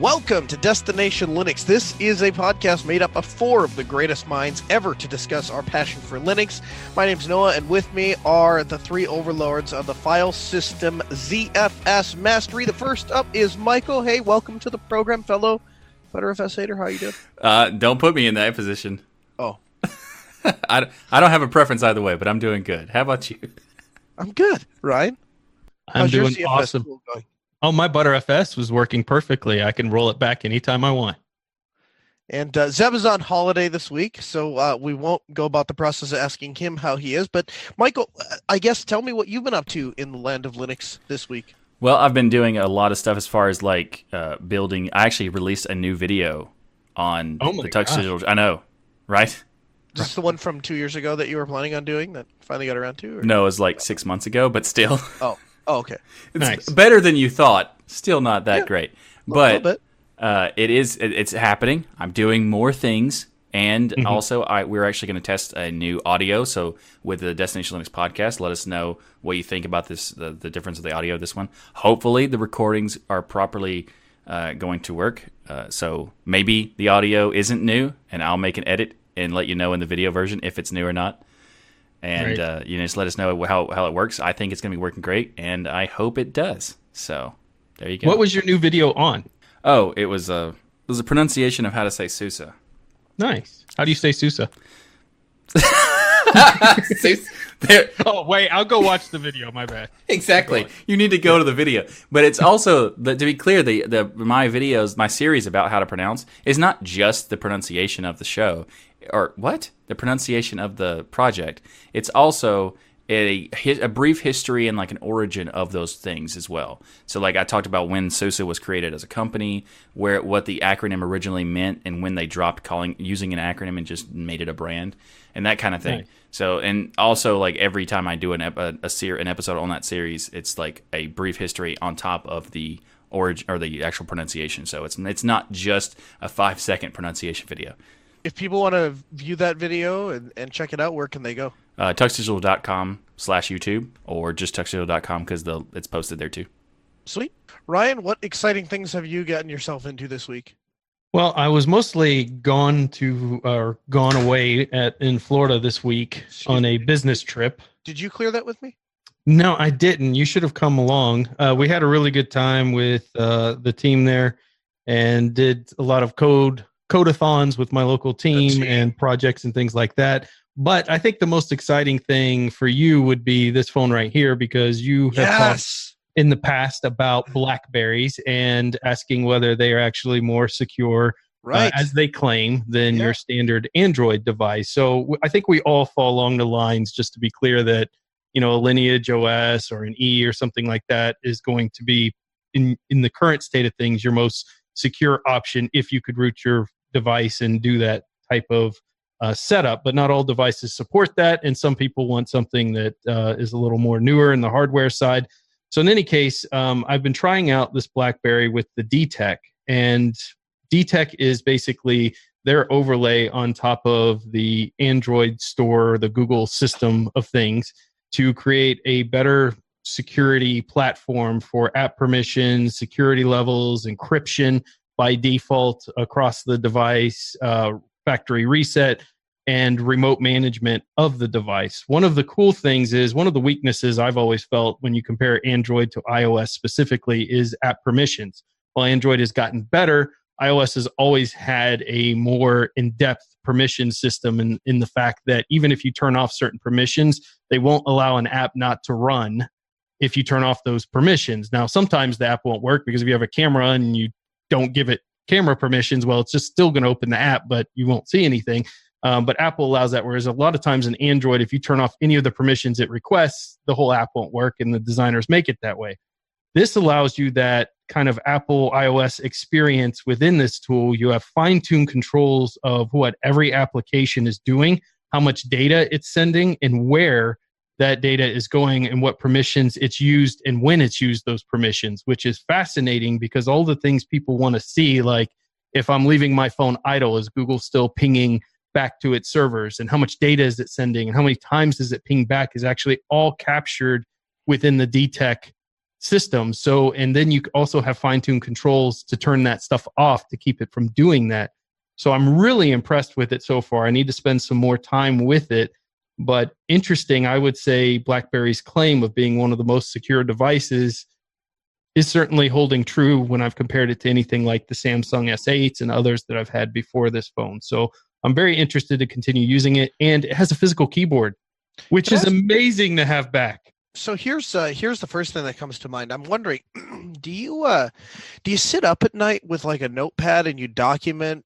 Welcome to Destination Linux. This is a podcast made up of four of the greatest minds ever to discuss our passion for Linux. My name's Noah, and with me are the three overlords of the file system ZFS Mastery. The first up is Michael. Hey, welcome to the program, fellow Btrfs hater. How you doing? Uh, don't put me in that position. Oh, I, I don't have a preference either way, but I'm doing good. How about you? I'm good. Ryan, I'm how's your doing CFS awesome. Tool going? Oh, my ButterFS was working perfectly. I can roll it back anytime I want. And uh, Zeb is on holiday this week, so uh, we won't go about the process of asking him how he is. But Michael, uh, I guess tell me what you've been up to in the land of Linux this week. Well, I've been doing a lot of stuff as far as like uh, building. I actually released a new video on Oh the Tux. Digital. I know, right? Just the one from two years ago that you were planning on doing that finally got around to? Or? No, it was like six months ago, but still, Oh, oh, okay. it's Nice. better than you thought. Still not that Yeah. great, A little but bit. uh, it is. It, it's happening. I'm doing more things, and Mm-hmm. also I, we're actually going to test a new audio. So with the Destination Linux podcast, let us know what you think about this. The, the difference of the audio of this one. Hopefully, the recordings are properly uh, going to work. Uh, so maybe the audio isn't new, and I'll make an edit and let you know in the video version if it's new or not. And Right. uh, you know, just let us know how how it works. I think it's going to be working great, and I hope it does. So there you go. What was your new video on? Oh, it was a it was a pronunciation of how to say SUSE. Nice. How do you say SUSE? There- Oh, wait, I'll go watch the video. My bad. exactly. You need to go to the video, but it's also the, to be clear. The the my videos, my series about how to pronounce is not just the pronunciation of the show or what the pronunciation of the project. It's also a a brief history and like an origin of those things as well. So like I talked about when SUSE was created as a company, where what the acronym originally meant, and when they dropped calling using an acronym and just made it a brand, and that kind of thing. Nice. So and also like every time I do an ep- a, a ser- an episode on that series, it's like a brief history on top of the origin or the actual pronunciation. So it's it's not just a five second pronunciation video. If people want to view that video and, and check it out, where can they go? Uh, tuxdigital.com slash YouTube or just tuxdigital.com because it's posted there too. Sweet. Ryan, what exciting things have you gotten yourself into this week? Well, I was mostly gone to or gone away at in Florida this week on a business trip. Did you clear that with me? No, I didn't. You should have come along. Uh, we had a really good time with uh, the team there, and did a lot of code codeathons with my local team and projects and things like that. But I think the most exciting thing for you would be this phone right here because you have talked Yes. in the past about Blackberries and asking whether they are actually more secure uh, Right. as they claim than Yeah. your standard Android device. So I think we all fall along the lines, just to be clear, that you know a Lineage OS or an E or something like that is going to be in in the current state of things your most secure option if you could root your device and do that type of uh, setup. But not all devices support that, and some people want something that uh, is a little more newer in the hardware side. So in any case, um, I've been trying out this BlackBerry with the DTEK, and DTEK is basically their overlay on top of the Android store, the Google system of things, to create a better security platform for app permissions, security levels, encryption by default across the device, uh, factory reset, and remote management of the device. One of the cool things is one of the weaknesses I've always felt when you compare Android to iOS specifically is app permissions. While Android has gotten better, iOS has always had a more in depth permission system in, in the fact that even if you turn off certain permissions, they won't allow an app not to run if you turn off those permissions. Now, sometimes the app won't work because if you have a camera and you don't give it camera permissions, well, it's just still going to open the app, but you won't see anything. Um, but Apple allows that. Whereas a lot of times in Android, if you turn off any of the permissions it requests, the whole app won't work, and the designers make it that way. This allows you that kind of Apple iOS experience within this tool. You have fine tuned controls of what every application is doing, how much data it's sending, and where that data is going, and what permissions it's used, and when it's used those permissions, which is fascinating because all the things people want to see, like if I'm leaving my phone idle, is Google still pinging back to its servers and how much data is it sending and how many times does it ping back is actually all captured within the DTEK system. So, and then you also have fine tuned controls to turn that stuff off to keep it from doing that. So, I'm really impressed with it so far. I need to spend some more time with it. But interesting, I would say BlackBerry's claim of being one of the most secure devices is certainly holding true when I've compared it to anything like the Samsung S8s and others that I've had before this phone. So I'm very interested to continue using it. And it has a physical keyboard, which is amazing to have back so here's uh, here's the first thing that comes to mind. I'm wondering, do you uh, do you sit up at night with like a notepad and you document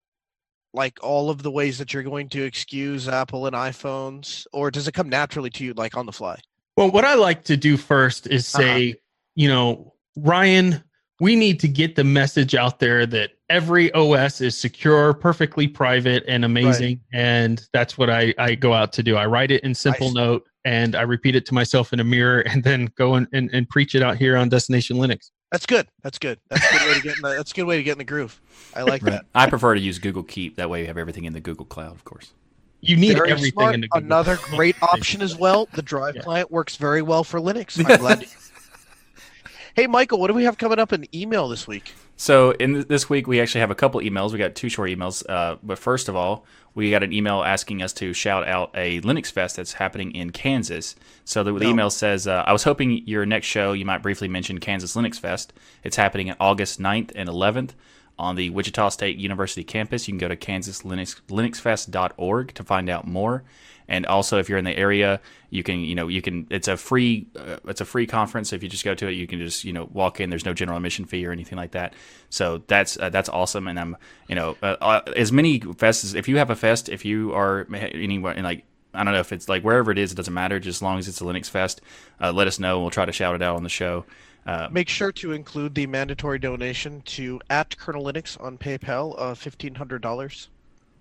like all of the ways that you're going to excuse Apple and iPhones, or does it come naturally to you like on the fly? Well, what I like to do first is uh-huh. say, uh-huh. you know, Ryan, we need to get the message out there that every OS is secure, perfectly private, and amazing. Right. And that's what I, I go out to do. I write it in simple nice. note and I repeat it to myself in a mirror and then go and, and, and preach it out here on Destination Linux. That's good. That's good. That's a good way to get in the, that's a good way to get in the groove. I like right. that. I prefer to use Google Keep. That way you have everything in the Google Cloud, of course. You need very everything smart. in the Google Another great option as well. The Drive yeah. client works very well for Linux. I'm glad. hey, Michael, what do we have coming up in email this week? So in this week, we actually have a couple emails. We got two short emails. Uh, but first of all, we got an email asking us to shout out a Linux Fest that's happening in Kansas. So the, the email says, uh, I was hoping your next show you might briefly mention Kansas Linux Fest. It's happening on August 9th and 11th on the Wichita State University campus. You can go to kansaslinuxfest.org to find out more. And also, if you're in the area, you can you know you can it's a free uh, it's a free conference. If you just go to it, you can just you know walk in. There's no general admission fee or anything like that. So that's uh, that's awesome. And I'm you know uh, uh as many fests if you have a fest if you are anywhere in like I don't know if it's like wherever it is, it doesn't matter. Just as long as it's a Linux Fest, uh, let us know. We'll try to shout it out on the show. Uh, Make sure to include the mandatory donation to at Kernel Linux on PayPal of fifteen hundred dollars.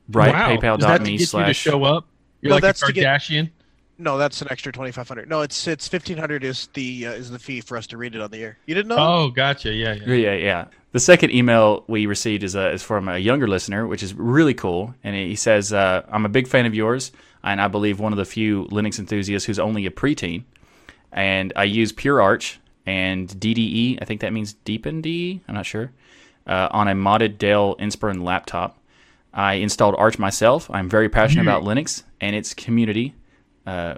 Right, wow. PayPal.me slash. to show up. You're no, like that's a Kardashian. Get, no, that's an extra twenty five hundred. No, it's it's fifteen hundred is the uh, is the fee for us to read it on the air. You didn't know? Oh, gotcha. Yeah, yeah, yeah. yeah. The second email we received is uh, is from a younger listener, which is really cool. And he says, uh, "I'm a big fan of yours, and I believe one of the few Linux enthusiasts who's only a preteen. And I use Pure Arch and DDE. I think that means Deepin DE. I'm not sure. Uh, on a modded Dell Inspiron laptop." I installed Arch myself. I'm very passionate mm-hmm. about Linux and its community, uh,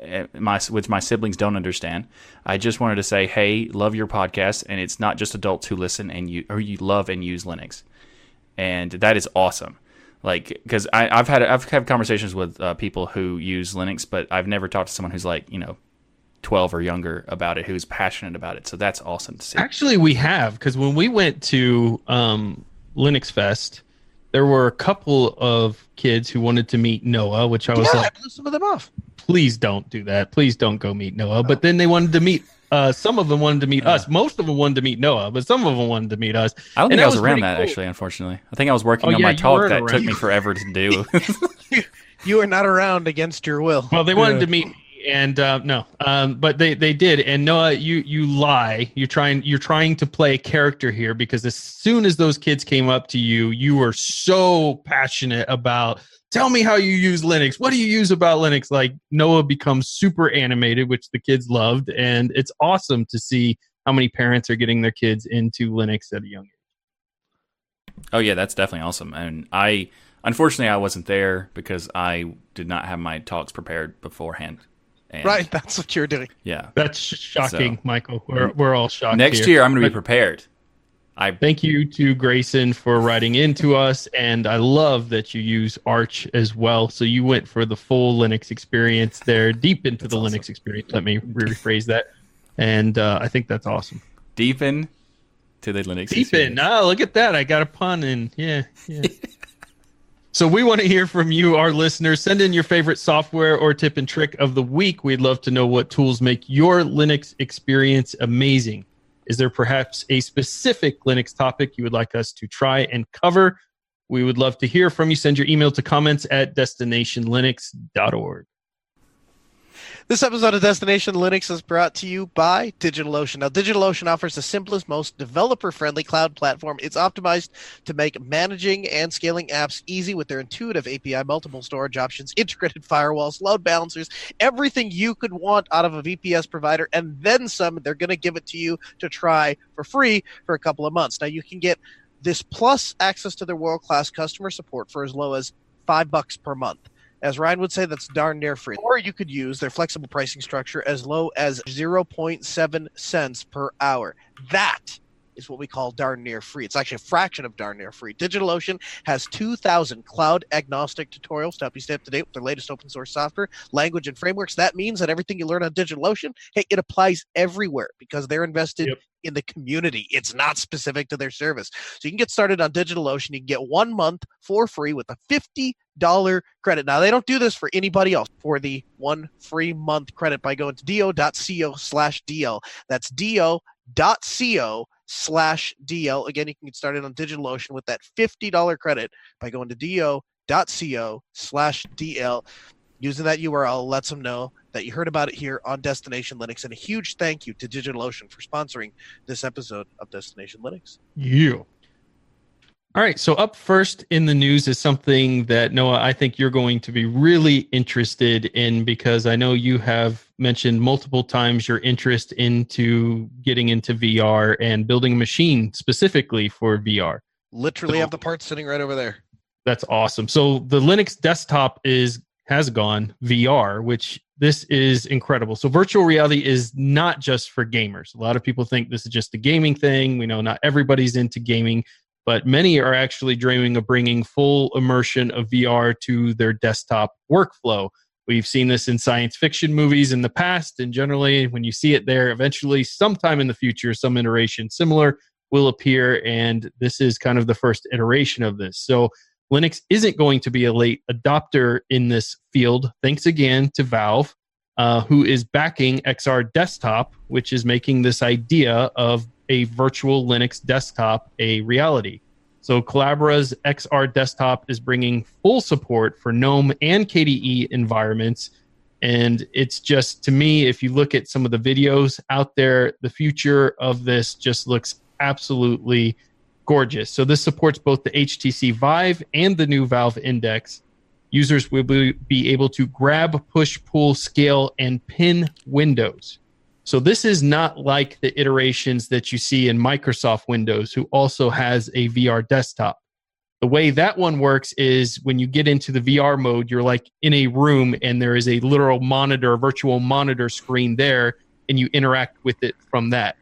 eh, my, which my siblings don't understand. I just wanted to say, hey, love your podcast, and it's not just adults who listen and you or you love and use Linux, and that is awesome. Like, because I've had I've had conversations with uh, people who use Linux, but I've never talked to someone who's like, you know, 12 or younger about it who's passionate about it. So that's awesome to see. Actually, we have because when we went to um, Linux Fest, there were a couple of kids who wanted to meet Noah, which I was yeah, like, I some of them off. Please don't do that. Please don't go meet Noah. But then they wanted to meet. Uh, some of them wanted to meet uh, us. Most of them wanted to meet Noah, but some of them wanted to meet us. I don't think I was, was around that cool. actually. Unfortunately, I think I was working oh, on yeah, my talk that around. took me forever to do. you were not around against your will. Well, they wanted yeah. to meet and uh, no, um, but they they did. And Noah, you you lie. You're trying you're trying to play a character here because as soon as those kids came up to you, you were so passionate about. Tell me how you use Linux. What do you use about Linux? Like Noah becomes super animated, which the kids loved, and it's awesome to see how many parents are getting their kids into Linux at a young age. Oh yeah, that's definitely awesome. And I unfortunately I wasn't there because I did not have my talks prepared beforehand. And right, that's what you're doing. Yeah, that's shocking, so, Michael. We're we're all shocked. Next here. year, I'm going to be prepared. I thank you to Grayson for writing into us, and I love that you use Arch as well. So you went for the full Linux experience there, deep into that's the awesome. Linux experience. Let me rephrase that, and uh, I think that's awesome. Deep in to the Linux. Deep experience. in. Oh, look at that! I got a pun in. Yeah, yeah. So we want to hear from you, our listeners. Send in your favorite software or tip and trick of the week. We'd love to know what tools make your Linux experience amazing. Is there perhaps a specific Linux topic you would like us to try and cover? We would love to hear from you. Send your email to comments at destinationlinux.org. This episode of Destination Linux is brought to you by DigitalOcean. Now, DigitalOcean offers the simplest, most developer friendly cloud platform. It's optimized to make managing and scaling apps easy with their intuitive API, multiple storage options, integrated firewalls, load balancers, everything you could want out of a VPS provider, and then some. They're going to give it to you to try for free for a couple of months. Now, you can get this plus access to their world class customer support for as low as five bucks per month. As Ryan would say, that's darn near free. Or you could use their flexible pricing structure as low as 0.7 cents per hour. That is what we call darn near free. It's actually a fraction of darn near free. DigitalOcean has 2,000 cloud agnostic tutorials to help you stay up to date with their latest open source software, language, and frameworks. That means that everything you learn on DigitalOcean, hey, it applies everywhere because they're invested Yep. in the community. It's not specific to their service. So you can get started on DigitalOcean. You can get one month for free with a $50 credit. Now, they don't do this for anybody else for the one free month credit by going to do.co slash DL. That's do.co slash DL. Again, you can get started on DigitalOcean with that $50 credit by going to do.co slash DL. Using that URL lets them know that you heard about it here on Destination Linux. And a huge thank you to DigitalOcean for sponsoring this episode of Destination Linux. You. All right. So up first in the news is something that Noah, I think you're going to be really interested in because I know you have mentioned multiple times your interest into getting into VR and building a machine specifically for VR. Literally So- have the parts sitting right over there. That's awesome. So the Linux desktop is has gone VR, which this is incredible. So virtual reality is not just for gamers. A lot of people think this is just a gaming thing. We know not everybody's into gaming, but many are actually dreaming of bringing full immersion of VR to their desktop workflow. We've seen this in science fiction movies in the past, and generally, when you see it there, eventually, sometime in the future, some iteration similar will appear. And this is kind of the first iteration of this. So Linux isn't going to be a late adopter in this field, thanks again to Valve, uh, who is backing XR Desktop, which is making this idea of a virtual Linux desktop a reality. So Collabora's XR Desktop is bringing full support for GNOME and KDE environments. And it's just, to me, if you look at some of the videos out there, the future of this just looks absolutely gorgeous. So this supports both the HTC Vive and the new Valve Index. Users will be be able to grab, push, pull, scale, and pin windows. So this is not like the iterations that you see in Microsoft Windows, who also has a VR desktop. The way that one works is when you get into the VR mode, you're like in a room and there is a literal monitor, virtual monitor screen there, and you interact with it from that.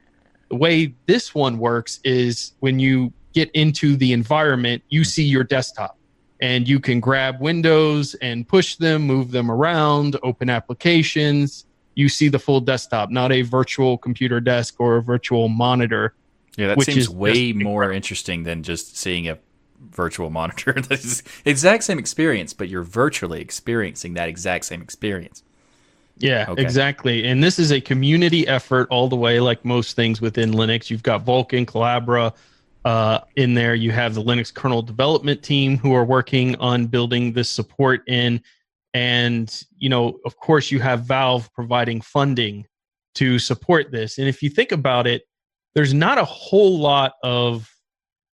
The way this one works is when you get into the environment, you see your desktop and you can grab windows and push them, move them around, open applications. You see the full desktop, not a virtual computer desk or a virtual monitor. Yeah, that seems way more interesting than just seeing a virtual monitor. The exact same experience, but you're virtually experiencing that exact same experience. Yeah, Okay. exactly. And this is a community effort all the way, like most things within Linux. You've got Vulkan, Collabora uh, in there. You have the Linux kernel development team who are working on building this support in. And, you know, of course, you have Valve providing funding to support this. And if you think about it, there's not a whole lot of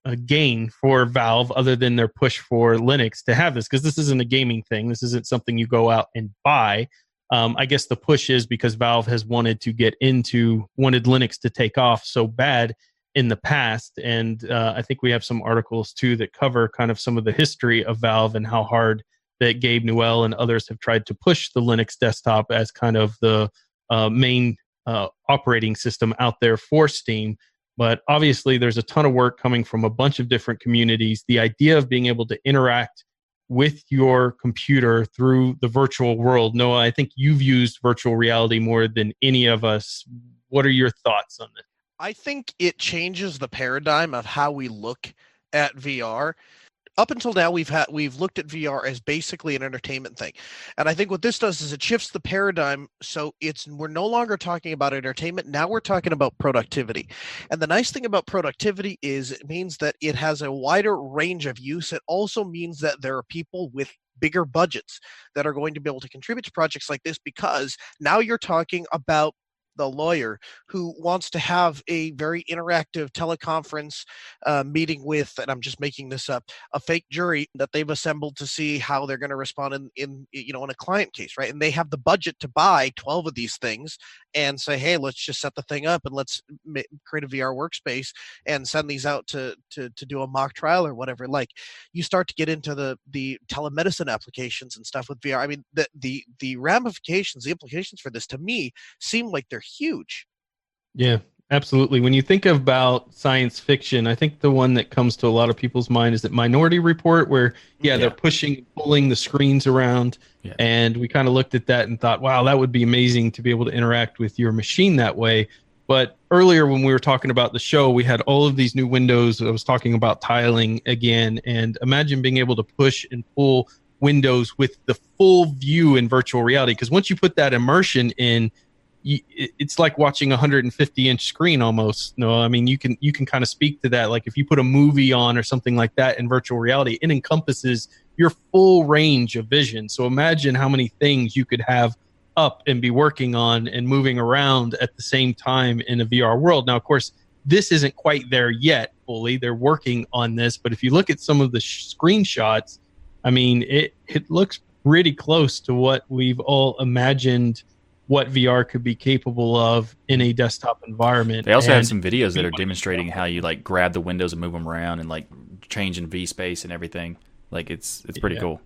a gain for Valve other than their push for Linux to have this because this isn't a gaming thing. This isn't something you go out and buy. Um, I guess the push is because Valve has wanted to get into wanted Linux to take off so bad in the past, and uh, I think we have some articles too that cover kind of some of the history of Valve and how hard that Gabe Newell and others have tried to push the Linux desktop as kind of the uh, main uh, operating system out there for Steam. But obviously, there's a ton of work coming from a bunch of different communities. The idea of being able to interact with your computer through the virtual world. Noah, I think you've used virtual reality more than any of us. What are your thoughts on this? I think it changes the paradigm of how we look at VR. Up until now, we've had we've looked at VR as basically an entertainment thing, and I think what this does is it shifts the paradigm. So it's we're no longer talking about entertainment. Now we're talking about productivity, and the nice thing about productivity is it means that it has a wider range of use. It also means that there are people with bigger budgets that are going to be able to contribute to projects like this because now you're talking about the lawyer who wants to have a very interactive teleconference uh, meeting with, and I'm just making this up, a fake jury that they've assembled to see how they're going to respond in, in, you know, in a client case, right? And they have the budget to buy 12 of these things and say, hey, let's just set the thing up and let's create a VR workspace and send these out to to to do a mock trial or whatever. Like, you start to get into the the telemedicine applications and stuff with VR. I mean, the the the ramifications, the implications for this, to me, seem like they're huge. Yeah, absolutely. When you think about science fiction, I think the one that comes to a lot of people's mind is that Minority Report, where yeah, yeah. they're pushing, pulling the screens around, yeah. and we kind of looked at that and thought, wow, that would be amazing to be able to interact with your machine that way. But earlier, when we were talking about the show, we had all of these new windows. I was talking about tiling again, and imagine being able to push and pull windows with the full view in virtual reality. Because once you put that immersion in, it's like watching a 150 inch screen almost no i mean you can you can kind of speak to that. Like if you put a movie on or something like that in virtual reality it encompasses your full range of vision. So imagine how many things you could have up and be working on and moving around at the same time in a vr world. Now of course this isn't quite there yet fully. They're working on this but if you look at some of the sh- screenshots i mean it it looks pretty close to what we've all imagined what VR could be capable of in a desktop environment. They also and have some videos that are demonstrating how you like grab the windows and move them around and like change in V space and everything. Like it's it's pretty yeah. cool.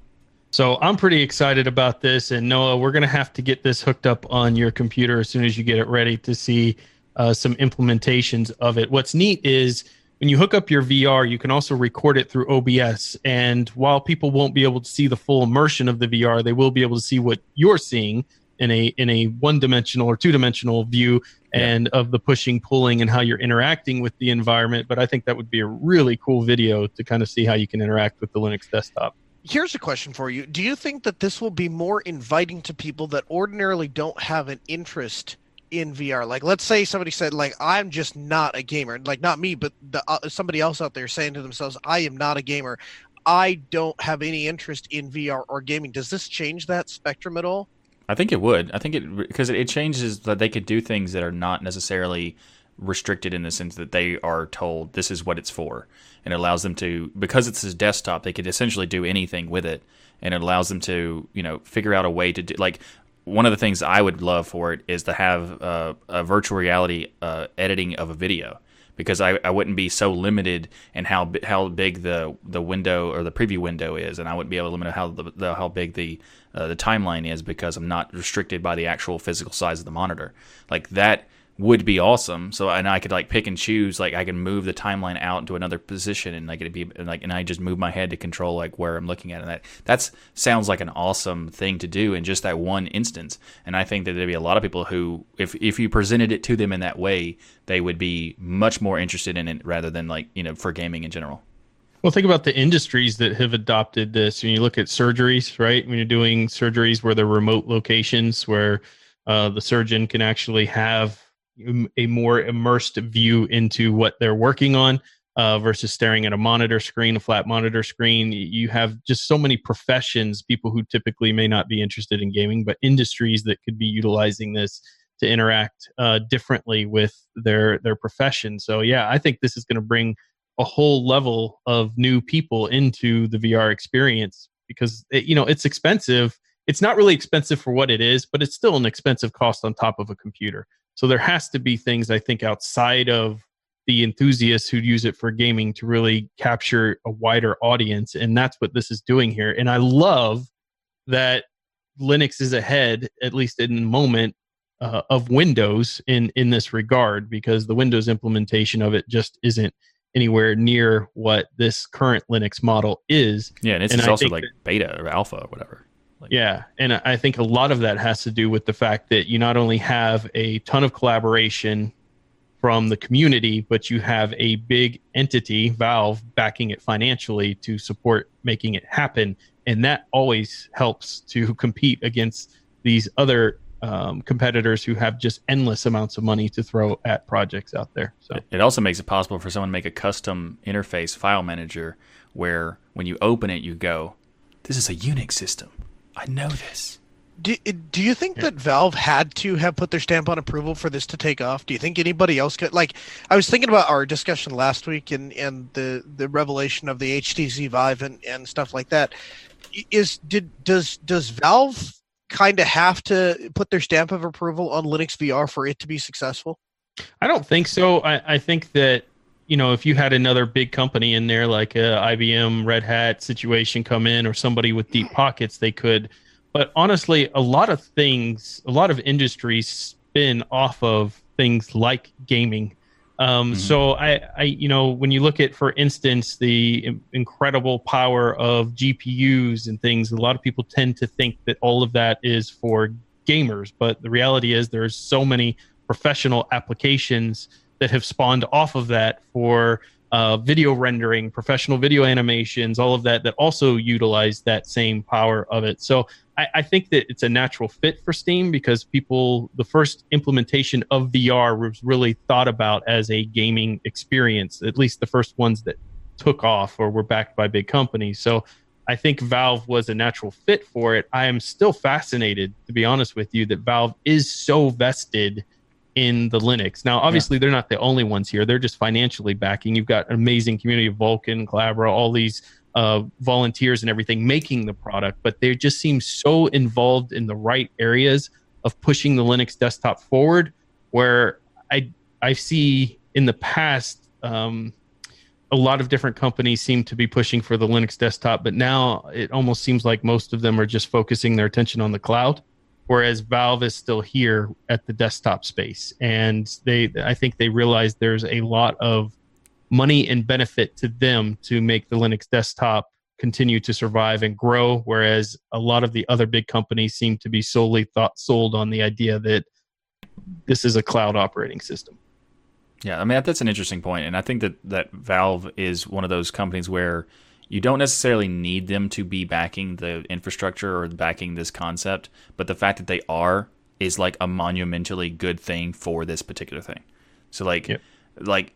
So I'm pretty excited about this, and Noah, we're gonna have to get this hooked up on your computer as soon as you get it ready to see uh, some implementations of it. What's neat is when you hook up your VR, you can also record it through OBS. And while people won't be able to see the full immersion of the VR, they will be able to see what you're seeing in a in a one dimensional or two dimensional view and yeah. of the pushing pulling and how you're interacting with the environment but i think that would be a really cool video to kind of see how you can interact with the linux desktop here's a question for you do you think that this will be more inviting to people that ordinarily don't have an interest in VR. Like, let's say somebody said, like, I'm just not a gamer. Like, not me, but the, uh, somebody else out there saying to themselves, I am not a gamer. I don't have any interest in VR or gaming. Does this change that spectrum at all? I think it would. I think it because it changes that they could do things that are not necessarily restricted in the sense that they are told this is what it's for, and it allows them to because it's a desktop they could essentially do anything with it, and it allows them to you know figure out a way to do like one of the things I would love for it is to have uh, a virtual reality uh, editing of a video because I, I wouldn't be so limited in how how big the the window or the preview window is, and I wouldn't be able to limit how the, the how big the uh, the timeline is because I'm not restricted by the actual physical size of the monitor. Like that would be awesome. So and I could like pick and choose. Like I can move the timeline out into another position, and like it'd be like, and I just move my head to control like where I'm looking at. And that that's sounds like an awesome thing to do in just that one instance. And I think that there'd be a lot of people who, if if you presented it to them in that way, they would be much more interested in it rather than like you know for gaming in general. Well, think about the industries that have adopted this. When you look at surgeries, right? When you're doing surgeries where they're remote locations, where uh, the surgeon can actually have a more immersed view into what they're working on uh, versus staring at a monitor screen, a flat monitor screen. You have just so many professions, people who typically may not be interested in gaming, but industries that could be utilizing this to interact uh, differently with their their profession. So yeah, I think this is going to bring a whole level of new people into the VR experience because it, you know it's expensive. It's not really expensive for what it is, but it's still an expensive cost on top of a computer. So there has to be things I think outside of the enthusiasts who use it for gaming to really capture a wider audience. And that's what this is doing here. And I love that Linux is ahead, at least in the moment, uh, of Windows in in this regard because the Windows implementation of it just isn't anywhere near what this current Linux model is. Yeah, and it's and also like that, beta or alpha or whatever. Like, yeah, and I think a lot of that has to do with the fact that you not only have a ton of collaboration from the community, but you have a big entity, Valve, backing it financially to support making it happen, and that always helps to compete against these other um, competitors who have just endless amounts of money to throw at projects out there. So it also makes it possible for someone to make a custom interface file manager where when you open it, you go, this is a Unix system. I know this. Do, do you think that Valve had to have put their stamp on approval for this to take off? Do you think anybody else could? Like, I was thinking about our discussion last week and, and the, the revelation of the HTC Vive and, and stuff like that. Is did does does Valve kind of have to put their stamp of approval on Linux VR for it to be successful? I don't think so. I, I think that you know if you had another big company in there like a IBM Red Hat situation come in or somebody with deep pockets, they could but honestly, a lot of things, a lot of industries spin off of things like gaming. Um, mm-hmm. So I, I, you know, when you look at, for instance, the incredible power of GPUs and things, a lot of people tend to think that all of that is for gamers. But the reality is, there's so many professional applications that have spawned off of that for uh, video rendering, professional video animations, all of that that also utilize that same power of it. So I, I, think that it's a natural fit for Steam because people, the first implementation of VR was really thought about as a gaming experience, at least the first ones that took off or were backed by big companies. So I think Valve was a natural fit for it. I am still fascinated, to be honest with you, that Valve is so vested in the Linux. Now, obviously, yeah. they're not the only ones here. They're just financially backing. You've got an amazing community of Vulkan, Collabora, all these uh, volunteers and everything making the product, but they just seem so involved in the right areas of pushing the Linux desktop forward. Where I I see in the past um, a lot of different companies seem to be pushing for the Linux desktop, but now it almost seems like most of them are just focusing their attention on the cloud. Whereas Valve is still here at the desktop space, and they I think they realize there's a lot of money and benefit to them to make the Linux desktop continue to survive and grow, whereas a lot of the other big companies seem to be solely thought sold on the idea that this is a cloud operating system. Yeah, I mean that's an interesting point, and I think that that Valve is one of those companies where you don't necessarily need them to be backing the infrastructure or backing this concept, but the fact that they are is like a monumentally good thing for this particular thing. So like, yep. like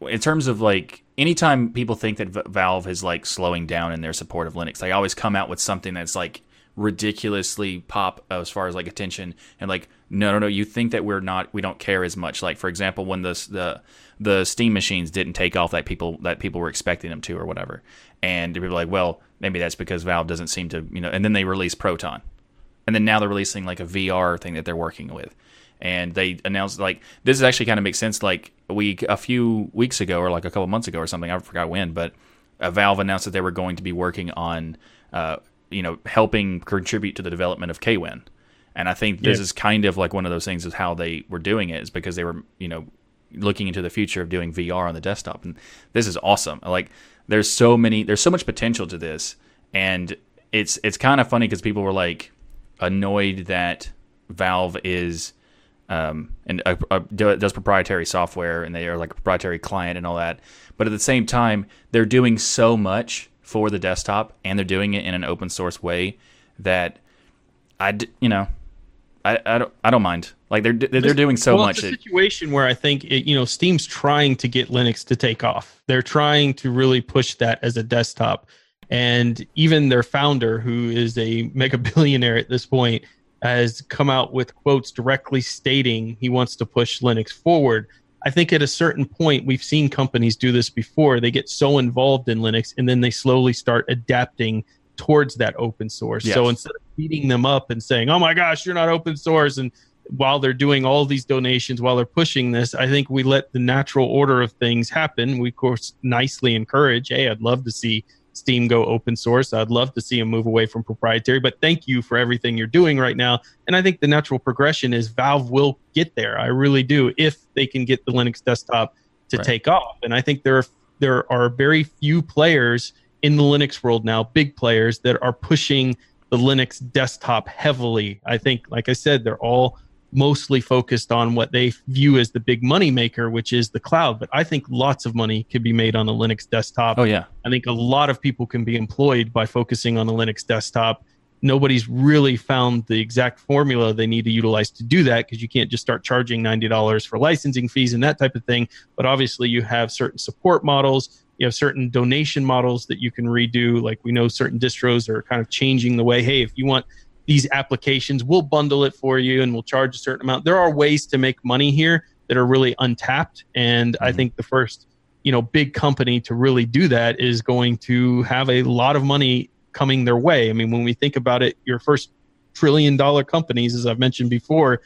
in terms of like anytime people think that Valve is like slowing down in their support of Linux, they always come out with something that's like ridiculously pop as far as like attention and like no no no you think that we're not we don't care as much like for example when the the the steam machines didn't take off that people that people were expecting them to or whatever and people were like well maybe that's because valve doesn't seem to you know and then they release proton and then now they're releasing like a vr thing that they're working with and they announced like this is actually kind of makes sense. Like a week, a few weeks ago, or like a couple months ago, or something. I forgot when, but uh, Valve announced that they were going to be working on, uh, you know, helping contribute to the development of KWin. And I think this yeah. is kind of like one of those things is how they were doing it is because they were, you know, looking into the future of doing VR on the desktop. And this is awesome. Like there's so many, there's so much potential to this, and it's it's kind of funny because people were like annoyed that Valve is um, and does proprietary software and they are like a proprietary client and all that. But at the same time, they're doing so much for the desktop and they're doing it in an open source way that I, you know, I, I don't I don't mind. Like they're they're doing so well, much. It's a situation where I think it, you know Steam's trying to get Linux to take off. They're trying to really push that as a desktop, and even their founder, who is a mega billionaire at this point, has come out with quotes directly stating he wants to push Linux forward. I think at a certain point, we've seen companies do this before. They get so involved in Linux and then they slowly start adapting towards that open source. Yes. So instead of beating them up and saying, oh my gosh, you're not open source, and while they're doing all these donations, while they're pushing this, I think we let the natural order of things happen. We, of course, nicely encourage, hey, I'd love to see Steam go open source. I'd love to see them move away from proprietary, but thank you for everything you're doing right now. And I think the natural progression is Valve will get there. I really do if they can get the Linux desktop to right. take off. And I think there are there are very few players in the Linux world now, big players that are pushing the Linux desktop heavily. I think like I said, they're all mostly focused on what they view as the big money maker, which is the cloud. But I think lots of money could be made on a Linux desktop. Oh yeah, I think a lot of people can be employed by focusing on a Linux desktop. Nobody's really found the exact formula they need to utilize to do that because you can't just start charging ninety dollars for licensing fees and that type of thing. But obviously, you have certain support models. You have certain donation models that you can redo. Like we know certain distros are kind of changing the way. Hey, if you want these applications, we'll bundle it for you and we'll charge a certain amount. There are ways to make money here that are really untapped, and mm-hmm. I think the first you know big company to really do that is going to have a lot of money coming their way. I mean, when we think about it, your first trillion dollar companies, as I've mentioned before,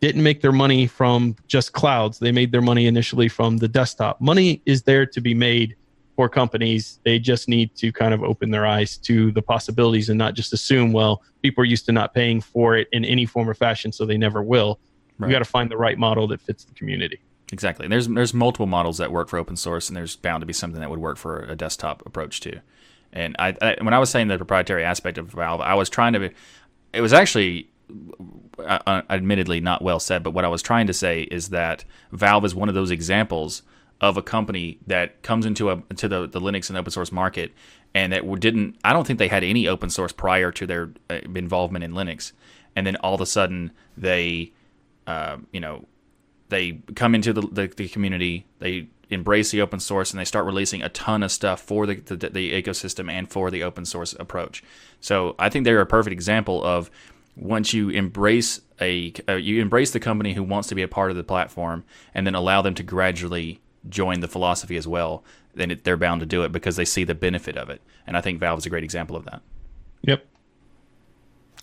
didn't make their money from just clouds. They made their money initially from the desktop. Money is there to be made for companies. They just need to kind of open their eyes to the possibilities and not just assume, well, people are used to not paying for it in any form or fashion, so they never will. Right. We got to find the right model that fits the community. Exactly. And there's there's multiple models that work for open source, and there's bound to be something that would work for a desktop approach too. And I, I when I was saying the proprietary aspect of Valve, I was trying to. It was actually uh, uh, admittedly not well said, but what I was trying to say is that Valve is one of those examples of a company that comes into a to the, the Linux and open source market and that didn't I don't think they had any open source prior to their uh, involvement in Linux and then all of a sudden they uh, you know they come into the, the, the, community, they embrace the open source, and they start releasing a ton of stuff for the, the, the ecosystem and for the open source approach. So I think they're a perfect example of once you embrace a uh, you embrace the company who wants to be a part of the platform, and then allow them to gradually join the philosophy as well, then it, they're bound to do it because they see the benefit of it. And I think Valve is a great example of that. Yep.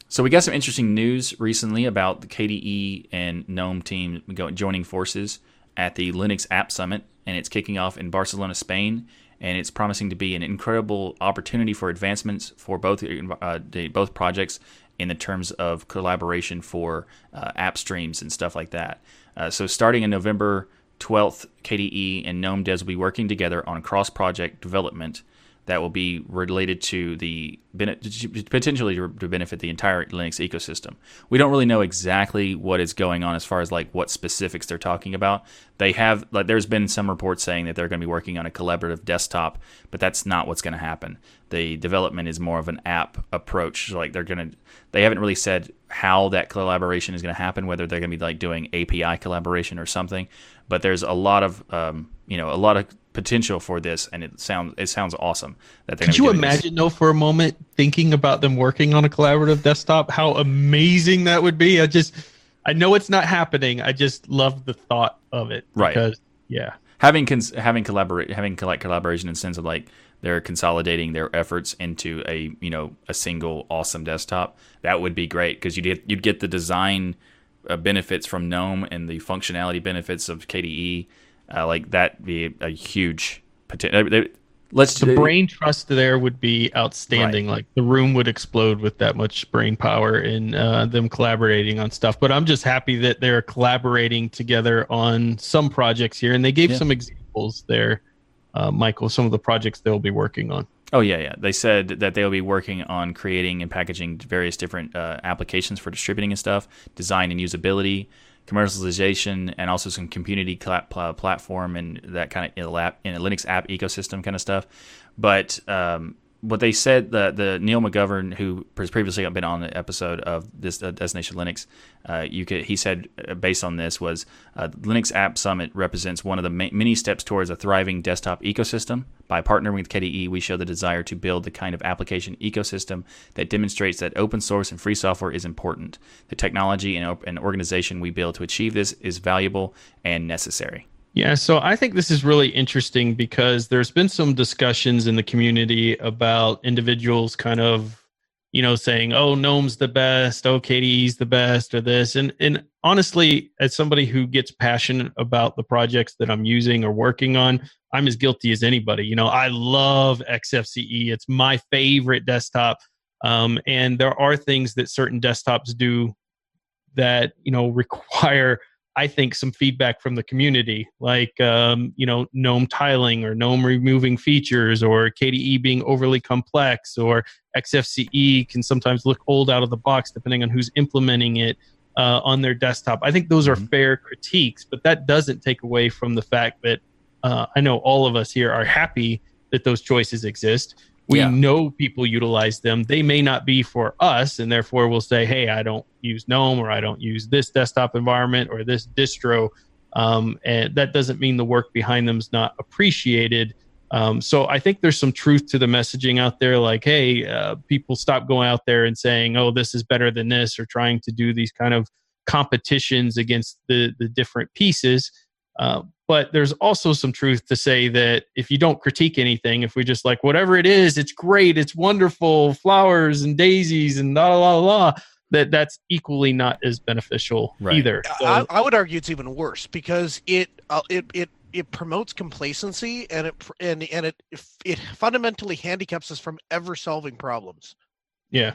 So we got some interesting news recently about the KDE and GNOME team joining forces at the Linux App Summit, and it's kicking off in Barcelona, Spain. And it's promising to be an incredible opportunity for advancements for both uh, the, both projects in the terms of collaboration for uh, app streams and stuff like that. Uh, so starting in November 12th, KDE and GNOME devs will be working together on cross project development that will be related to the potentially to benefit the entire Linux ecosystem. We don't really know exactly what is going on as far as like what specifics they're talking about. They have like there's been some reports saying that they're going to be working on a collaborative desktop, but that's not what's going to happen. The development is more of an app approach. Like they're going to they haven't really said how that collaboration is going to happen, whether they're going to be like doing API collaboration or something. But there's a lot of um, you know a lot of potential for this, and it sounds it sounds awesome. That they're could you imagine this. though for a moment thinking about them working on a collaborative desktop? How amazing that would be! I just I know it's not happening. I just love the thought of it. Right. Because, yeah. Having cons- having collaborate having like collaboration in the sense of like they're consolidating their efforts into a you know a single awesome desktop that would be great because you'd get, you'd get the design uh, benefits from GNOME and the functionality benefits of KDE uh, like that be a huge potential. Uh, let's the brain trust there would be outstanding. Right. Like the room would explode with that much brain power in uh, them collaborating on stuff. But I'm just happy that they're collaborating together on some projects here, and they gave yeah. some examples there, uh, Michael. Some of the projects they'll be working on. Oh yeah, yeah. They said that they'll be working on creating and packaging various different uh, applications for distributing and stuff, design and usability commercialization and also some community platform and that kind of in a, in a Linux app ecosystem kind of stuff. But um, what they said, the the Neil McGovern, who has previously been on the episode of this uh, Destination Linux, uh, you could he said uh, based on this was uh, Linux App Summit represents one of the ma- many steps towards a thriving desktop ecosystem. By partnering with KDE, we show the desire to build the kind of application ecosystem that demonstrates that open source and free software is important. The technology and, and organization we build to achieve this is valuable and necessary. Yeah, so I think this is really interesting because there's been some discussions in the community about individuals kind of, you know, saying, "Oh, Gnome's the best, oh, KDE's the best," or this. And and honestly, as somebody who gets passionate about the projects that I'm using or working on, I'm as guilty as anybody. You know, I love XFCE; it's my favorite desktop. Um, and there are things that certain desktops do that you know require I think some feedback from the community, like um, you know GNOME tiling or GNOME removing features, or KDE being overly complex, or XFCE can sometimes look old out of the box depending on who's implementing it uh, on their desktop. I think those are mm-hmm. fair critiques, but that doesn't take away from the fact that uh, I know all of us here are happy that those choices exist we yeah. know people utilize them. They may not be for us, and therefore we'll say, "Hey, I don't use GNOME, or I don't use this desktop environment, or this distro." Um, and that doesn't mean the work behind them is not appreciated. Um, so I think there's some truth to the messaging out there, like, hey, uh, people stop going out there and saying, oh, this is better than this, or trying to do these kind of competitions against the the different pieces. Uh, but there's also some truth to say that if you don't critique anything, if we just like whatever it is, it's great, it's wonderful, flowers and daisies and la la la la, that that's equally not as beneficial right. either. So, I, I, would argue it's even worse because it uh, it it it promotes complacency and it and and it it fundamentally handicaps us from ever solving problems. Yeah.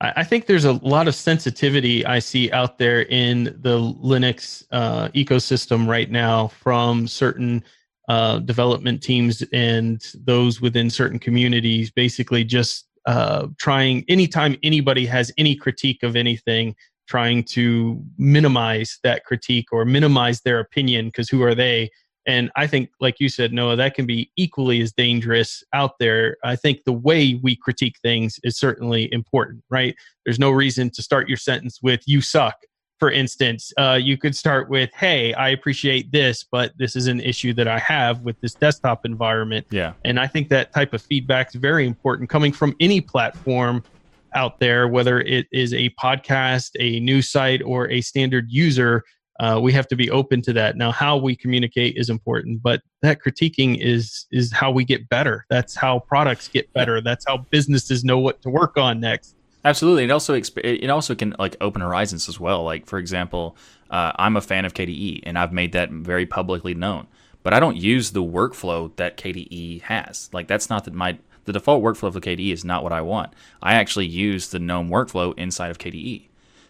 I think there's a lot of sensitivity I see out there in the Linux uh, ecosystem right now from certain uh, development teams and those within certain communities, basically just uh, trying anytime anybody has any critique of anything, trying to minimize that critique or minimize their opinion because who are they? And I think, like you said, Noah, that can be equally as dangerous out there. I think the way we critique things is certainly important, right? There's no reason to start your sentence with, you suck. For instance, uh, you could start with, hey, I appreciate this, but this is an issue that I have with this desktop environment. Yeah. And I think that type of feedback is very important coming from any platform out there, whether it is a podcast, a news site, or a standard user uh, we have to be open to that. Now how we communicate is important but that critiquing is is how we get better. That's how products get better. That's how businesses know what to work on next. Absolutely. It also it also can like open horizons as well. Like for example uh, i'm a fan of kde and i've made that very publicly known but i don't use the workflow that kde has. Like that's not that my the default workflow for KDE is not what I want. I actually use the GNOME workflow inside of KDE.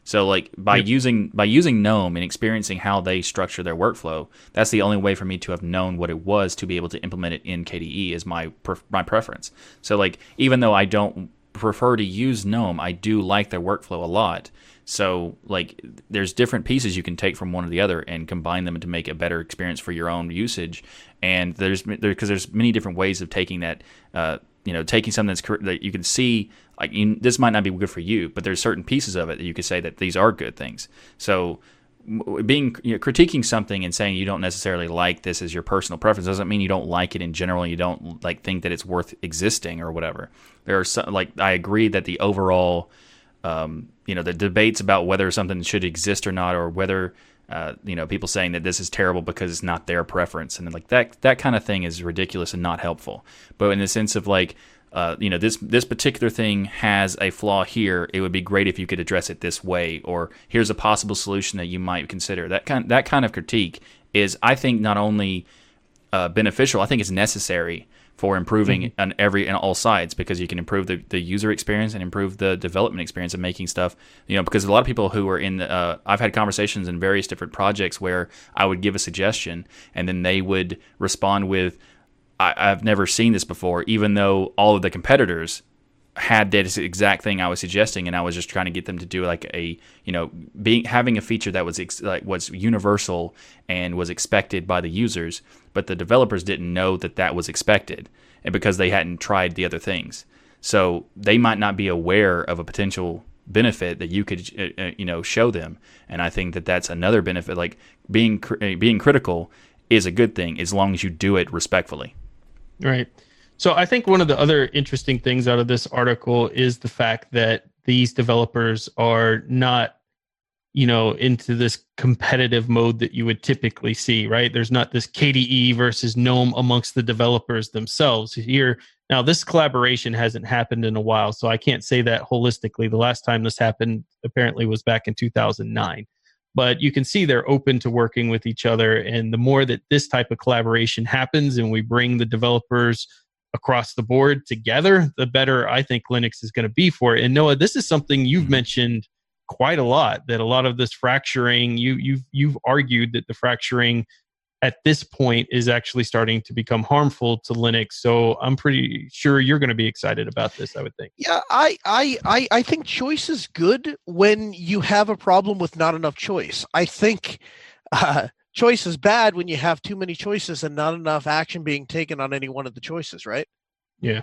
So like by yep. using by using GNOME and experiencing how they structure their workflow, that's the only way for me to have known what it was to be able to implement it in KDE is my my preference. So like even though I don't prefer to use GNOME, I do like their workflow a lot. So like there's different pieces you can take from one or the other and combine them to make a better experience for your own usage. And there's because there, there's many different ways of taking that. Uh, you know, taking something that's that you can see like you, this might not be good for you, but there's certain pieces of it that you could say that these are good things. So being you know, critiquing something and saying you don't necessarily like this as your personal preference doesn't mean you don't like it in general. You don't like think that it's worth existing or whatever. There are some like I agree that the overall, um, you know, the debates about whether something should exist or not, or whether uh, you know people saying that this is terrible because it's not their preference and like that that kind of thing is ridiculous and not helpful. But in the sense of like uh, you know this this particular thing has a flaw here. It would be great if you could address it this way, or here's a possible solution that you might consider. That kind that kind of critique is, I think, not only uh, beneficial. I think it's necessary for improving mm-hmm. on every on all sides because you can improve the, the user experience and improve the development experience of making stuff. You know, because a lot of people who are in, the, uh, I've had conversations in various different projects where I would give a suggestion and then they would respond with I, have never seen this before, even though all of the competitors had this exact thing I was suggesting, and I was just trying to get them to do like a you know being having a feature that was ex- like was universal and was expected by the users, but the developers didn't know that that was expected, and because they hadn't tried the other things, so they might not be aware of a potential benefit that you could uh, uh you know show them, and I think that that's another benefit. Like being cr- being critical is a good thing as long as you do it respectfully. Right. So I think one of the other interesting things out of this article is the fact that these developers are not, you know, into this competitive mode that you would typically see, right? There's not this KDE versus GNOME amongst the developers themselves. Here now this collaboration hasn't happened in a while, so I can't say that holistically. The last time this happened apparently was back in 2009 but you can see they're open to working with each other. And the more that this type of collaboration happens and we bring the developers across the board together, the better I think Linux is going to be for it. And Noah, this is something you've mm-hmm. mentioned quite a lot that a lot of this fracturing you you've you've argued that the fracturing at this point is actually starting to become harmful to Linux. So I'm pretty sure you're going to be excited about this. I would think. Yeah, I I I, I think choice is good when you have a problem with not enough choice. I think. Uh, choice is bad when you have too many choices and not enough action being taken on any one of the choices, right? Yeah.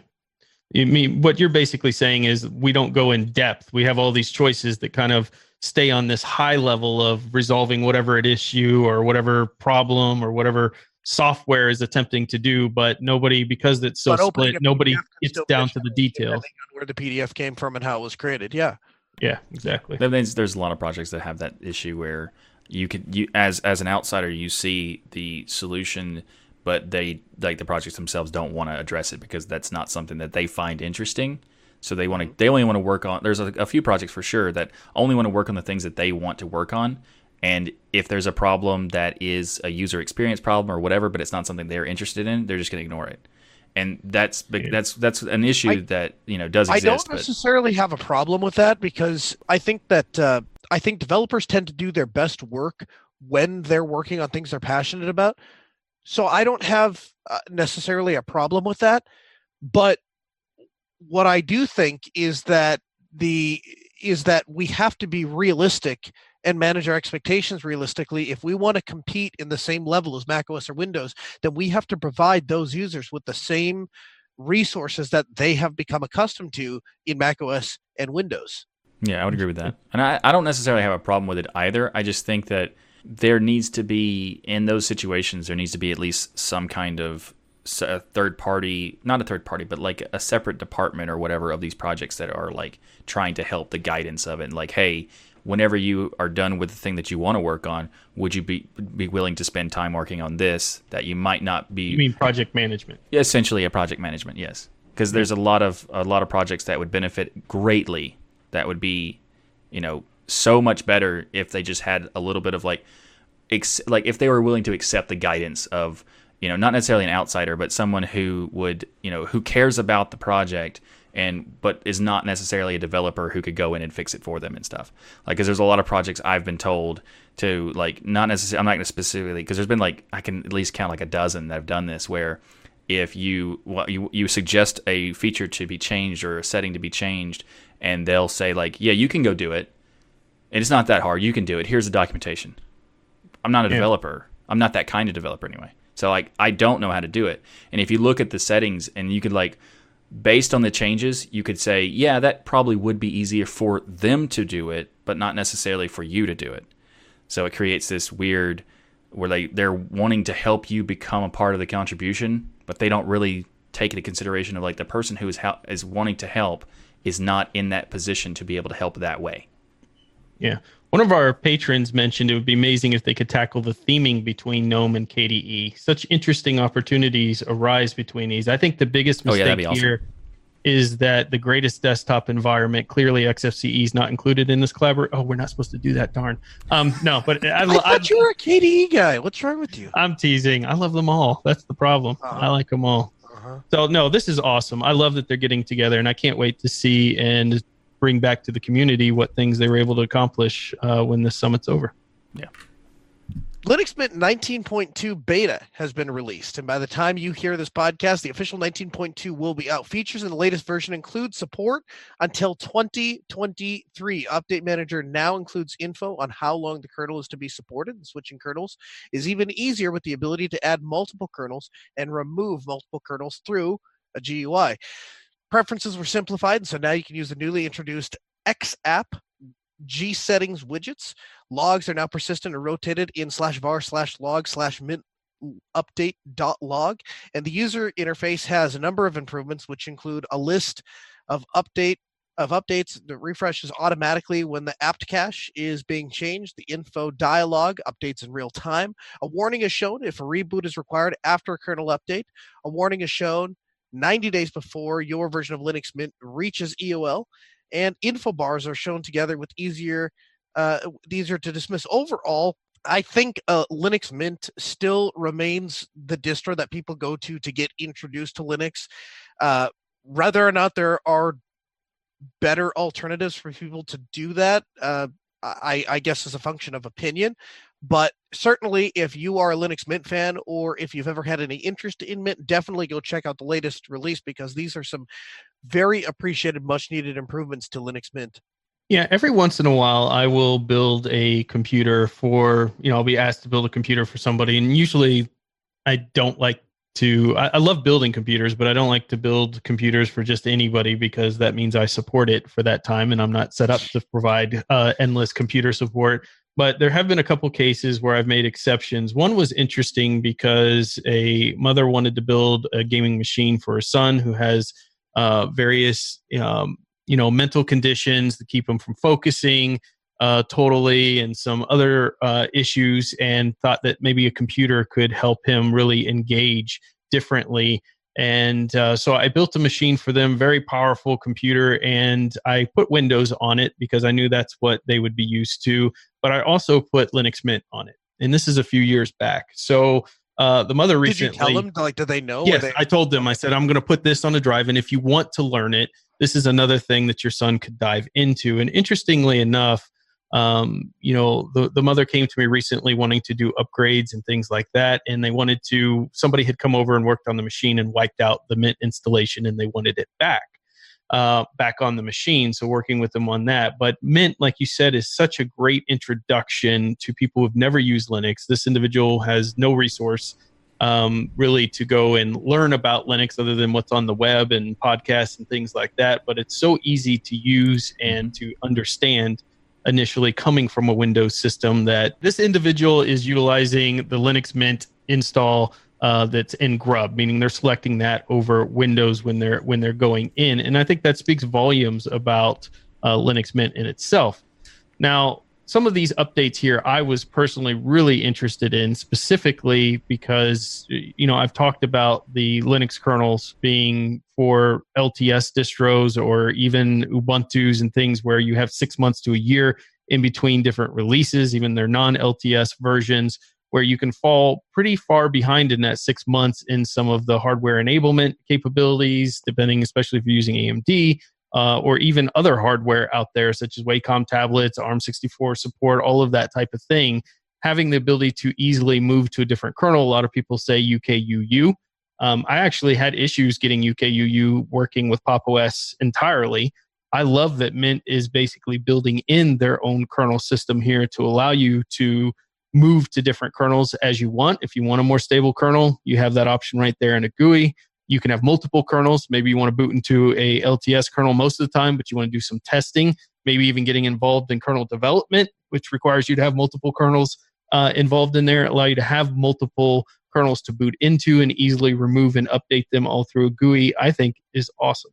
You mean what you're basically saying is we don't go in depth. We have all these choices that kind of stay on this high level of resolving whatever it issue or whatever problem or whatever software is attempting to do, but nobody because it's so split, nobody PDF gets down to the details. Where the PDF came from and how it was created. Yeah. Yeah, exactly. That means there's a lot of projects that have that issue where you could you as as an outsider you see the solution but they like the projects themselves don't want to address it because that's not something that they find interesting. So they want to they only want to work on there's a, a few projects for sure that only want to work on the things that they want to work on. And if there's a problem that is a user experience problem or whatever but it's not something they're interested in they're just going to ignore it. And that's that's that's an issue I- that you know does exist. I don't but necessarily have a problem with that because I think that uh, I think developers tend to do their best work when they're working on things they're passionate about. So I don't have uh, necessarily a problem with that. But what I do think is that the is that we have to be realistic and manage our expectations realistically. If we want to compete in the same level as macOS or Windows, then we have to provide those users with the same resources that they have become accustomed to in macOS and Windows. Yeah, I would agree with that. And I, I don't necessarily have a problem with it either. I just think that there needs to be, in those situations, there needs to be at least some kind of s- a third party, not a third party, but like a separate department or whatever of these projects that are like trying to help the guidance of it. And like, hey, whenever you are done with the thing that you want to work on, would you be be willing to spend time working on this that you might not be You mean project management? essentially a project management yes because there's a lot of a lot of projects that would benefit greatly that would be you know so much better if they just had a little bit of like ex- like if they were willing to accept the guidance of you know not necessarily an outsider but someone who would you know who cares about the project and but is not necessarily a developer who could go in and fix it for them and stuff. Like because there's a lot of projects i've been told to like not necessarily i'm not going to specifically because there's been like i can at least count like a dozen that have done this where if you well, you you suggest a feature to be changed or a setting to be changed and they'll say like yeah you can go do it. And it's not that hard. You can do it. Here's the documentation. I'm not a Yeah. developer. I'm not that kind of developer anyway. So like i don't know how to do it. And if you look at the settings and you could like based on the changes you could say yeah that probably would be easier for them to do it but not necessarily for you to do it. So it creates this weird where they they're wanting to help you become a part of the contribution, but they don't really take into consideration of like the person who is is wanting to help is not in that position to be able to help that way. Yeah. One of our patrons mentioned it would be amazing if they could tackle the theming between GNOME and KDE. Such interesting opportunities arise between these. I think the biggest Oh, yeah, mistake awesome. here is that the greatest desktop environment, clearly XFCE is not included in this collaboration. Oh, we're not supposed to do that, darn. Um, no, but I, I I, thought you were a KDE guy. What's wrong with you? I'm teasing. I love them all. That's the problem. Uh-huh. I like them all. Uh-huh. So no, this is awesome. I love that they're getting together, and I can't wait to see and bring back to the community what things they were able to accomplish uh, when this summit's over. Linux Mint 19.2 beta has been released, and by the time you hear this podcast, the official 19.2 will be out. Features in the latest version include support until 2023. Update Manager now includes info on how long the kernel is to be supported. And switching kernels is even easier with the ability to add multiple kernels and remove multiple kernels through a GUI. Preferences were simplified, so now you can use the newly introduced XApp GSettings widgets. Logs are now persistent or rotated in slash var slash log slash mint update dot log. And the user interface has a number of improvements, which include a list of update of updates that refreshes automatically when the apt cache is being changed. The info dialog updates in real time. A warning is shown if a reboot is required after a kernel update. A warning is shown 90 days before your version of Linux Mint reaches EOL. And info bars are shown together with easier uh, easier to dismiss. Overall, I think uh, Linux Mint still remains the distro that people go to to get introduced to Linux. Uh, whether or not there are better alternatives for people to do that, uh, I, I guess is a function of opinion. But certainly, if you are a Linux Mint fan or if you've ever had any interest in Mint, definitely go check out the latest release because these are some very appreciated, much needed improvements to Linux Mint. Yeah, every once in a while, I will build a computer for, you know, I'll be asked to build a computer for somebody. And usually I don't like to, I, I love building computers, but I don't like to build computers for just anybody because that means I support it for that time and I'm not set up to provide uh, endless computer support. but there have been a couple cases where I've made exceptions. One was interesting because a mother wanted to build a gaming machine for her son who has uh, various, um, you know, mental conditions that keep him from focusing uh, totally, and some other uh, issues, and thought that maybe a computer could help him really engage differently. And uh, so I built a machine for them, very powerful computer, and I put Windows on it because I knew that's what they would be used to but I also put Linux Mint on it. And this is a few years back. So uh, the mother recently. Did you tell them? Like, do they know? Yes, they- I told them. I said I'm going to put this on a drive, and if you want to learn it, this is another thing that your son could dive into. And interestingly enough, um, you know, the the mother came to me recently wanting to do upgrades and things like that, and they wanted to. Somebody had come over and worked on the machine and wiped out the Mint installation, and they wanted it back uh, back on the machine. So working with them on that. But Mint, like you said, is such a great introduction to people who've never used Linux. This individual has no resource um, really to go and learn about Linux other than what's on the web and podcasts and things like that. But it's so easy to use and to understand initially coming from a Windows system that this individual is utilizing the Linux Mint install uh, that's in Grub, meaning they're selecting that over Windows when they're when they're going in, and I think that speaks volumes about uh, Linux Mint in itself. Now, some of these updates here, I was personally really interested in, specifically because you know I've talked about the Linux kernels being for LTS distros or even Ubuntu's and things where you have six months to a year in between different releases, even their non-LTS versions where you can fall pretty far behind in that six months in some of the hardware enablement capabilities, depending, especially if you're using AMD uh, or even other hardware out there, such as Wacom tablets, ARM64 support, all of that type of thing. Having the ability to easily move to a different kernel, a lot of people say UKUU. Um, I actually had issues getting UKUU working with Pop OS entirely. I love that Mint is basically building in their own kernel system here to allow you to move to different kernels as you want. If you want a more stable kernel, you have that option right there in a GUI. You can have multiple kernels. Maybe you want to boot into a LTS kernel most of the time, but you want to do some testing, maybe even getting involved in kernel development, which requires you to have multiple kernels uh, involved in there, allow you to have multiple kernels to boot into and easily remove and update them all through a GUI, I think is awesome.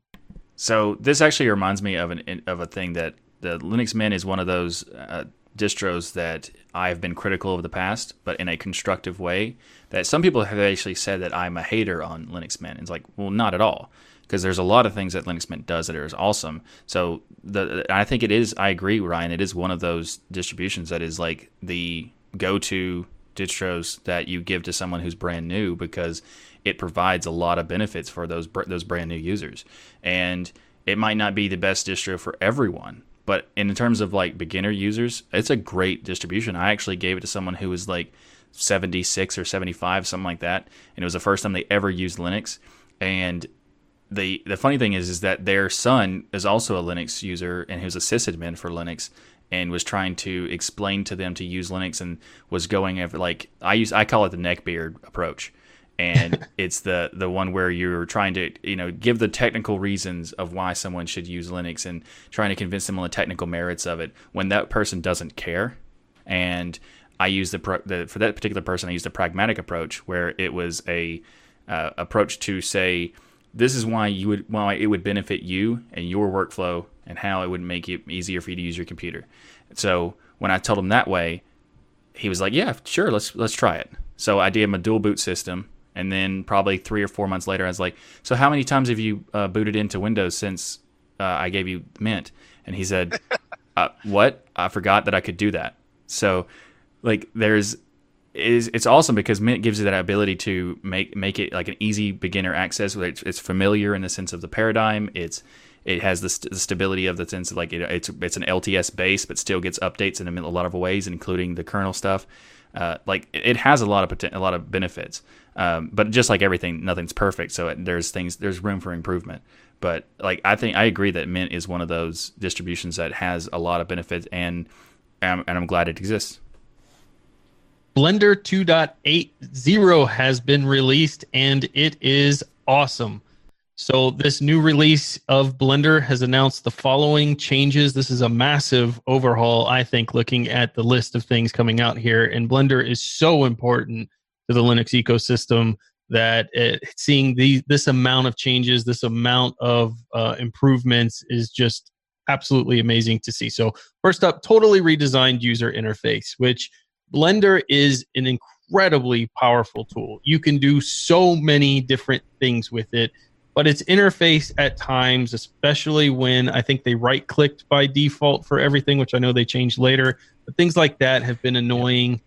So this actually reminds me of an of a thing that the Linux Mint is one of those uh, distros that I've been critical of the past, but in a constructive way. That some people have actually said that I'm a hater on Linux Mint. It's like, well, not at all, because there's a lot of things that Linux Mint does that are awesome. So the I think it is. I agree, Ryan. It is one of those distributions that is like the go-to distros that you give to someone who's brand new because it provides a lot of benefits for those those brand new users and it might not be the best distro for everyone but in terms of like beginner users, it's a great distribution. I actually gave it to someone who was like 76 or 75, something like that, and it was the first time they ever used Linux. And the the funny thing is, is that their son is also a Linux user and who's a sysadmin for Linux, and was trying to explain to them to use Linux and was going over like I use I call it the neckbeard approach and it's the the one where you're trying to you know give the technical reasons of why someone should use Linux and trying to convince them on the technical merits of it when that person doesn't care and I use the, the for that particular person I used a pragmatic approach where it was a uh, approach to say this is why you would why it would benefit you and your workflow and how it would make it easier for you to use your computer. So when I told him that way, he was like, "Yeah, sure, let's let's try it." So I did him a dual boot system and then probably three or four months later, I was like, "So how many times have you uh, booted into Windows since uh, I gave you Mint?" And he said, uh, "What? I forgot that I could do that." So, like, there's is it's awesome because Mint gives you that ability to make make it like an easy beginner access. It's, it's familiar in the sense of the paradigm. It's it has the, st- the stability of the sense of like it, it's it's an LTS base, but still gets updates in a lot of ways, including the kernel stuff. Uh, like it has a lot of poten- a lot of benefits. Um, but just like everything, nothing's perfect. So it, there's things, there's room for improvement. But like I think I agree that Mint is one of those distributions that has a lot of benefits, and and I'm glad it exists. Blender 2.80 has been released, and it is awesome. So, this new release of Blender has announced the following changes. This is a massive overhaul, I think, looking at the list of things coming out here. And Blender is so important to the Linux ecosystem that it, seeing the, this amount of changes, this amount of uh, improvements is just absolutely amazing to see. So, first up, totally redesigned user interface, which Blender is an incredibly powerful tool. You can do so many different things with it but its interface at times, especially when I think they right clicked by default for everything, which I know they changed later, but things like that have been annoying.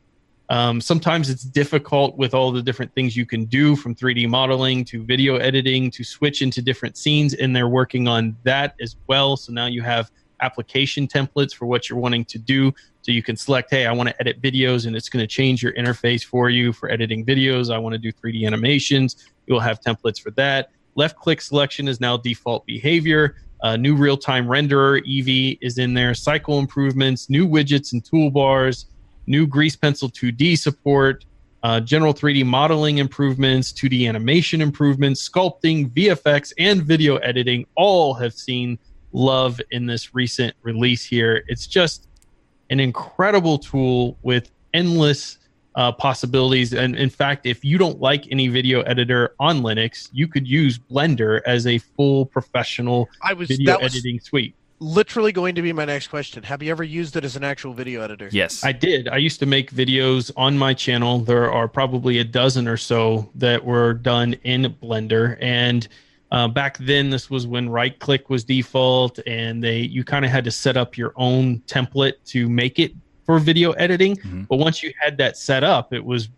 Um, sometimes it's difficult with all the different things you can do from 3D modeling to video editing to switch into different scenes, and they're working on that as well. So now you have application templates for what you're wanting to do. So you can select, hey, I want to edit videos, and it's going to change your interface for you for editing videos. I want to do 3D animations. You'll have templates for that. Left click selection is now default behavior. Uh, new real time renderer, Eevee, is in there. Cycle improvements, new widgets and toolbars, new Grease Pencil 2D support, uh, general 3D modeling improvements, 2D animation improvements, sculpting, VFX, and video editing all have seen love in this recent release here. It's just an incredible tool with endless uh, possibilities. And in fact, if you don't like any video editor on Linux, you could use Blender as a full professional I was, video was editing suite. Literally going to be my next question. Have you ever used it as an actual video editor? Yes. I did. I used to make videos on my channel. There are probably a dozen or so that were done in Blender. And uh, back then, this was when right click was default, and they you kind of had to set up your own template to make it for video editing. Mm-hmm. But once you had that set up, it was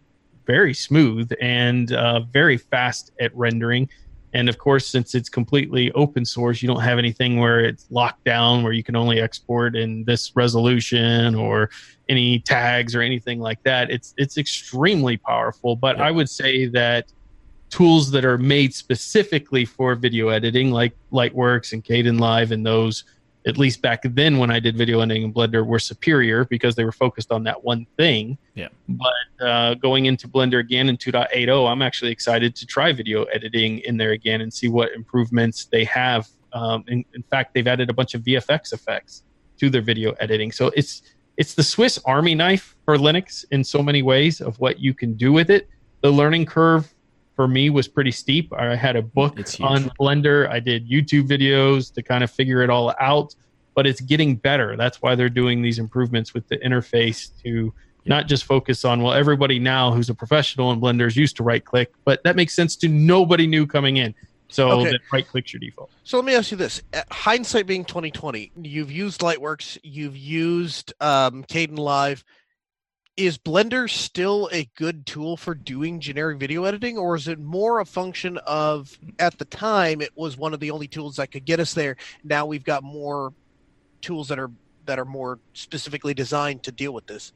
very smooth and uh, very fast at rendering. And of course, since it's completely open source, you don't have anything where it's locked down, where you can only export in this resolution or any tags or anything like that. It's it's extremely powerful. But I would say that tools that are made specifically for video editing, like Lightworks and Kdenlive, and those, at least back then when I did video editing in Blender, were superior because they were focused on that one thing. Yeah. But uh, going into Blender again in 2.80, I'm actually excited to try video editing in there again and see what improvements they have. Um, in, in fact, they've added a bunch of VFX effects to their video editing. So it's it's the Swiss Army knife for Linux in so many ways of what you can do with it. The learning curve for me was pretty steep. I had a book on Blender. I did YouTube videos to kind of figure it all out, but it's getting better. That's why they're doing these improvements with the interface to not just focus on well everybody now who's a professional in Blender is used to right click, but that makes sense to nobody new coming in. So okay. that right click's your default. So let me ask you this: hindsight being twenty twenty, you've used Lightworks, you've used um, Kdenlive is Blender still a good tool for doing generic video editing, or is it more a function of at the time it was one of the only tools that could get us there? Now we've got more tools that are that are more specifically designed to deal with this.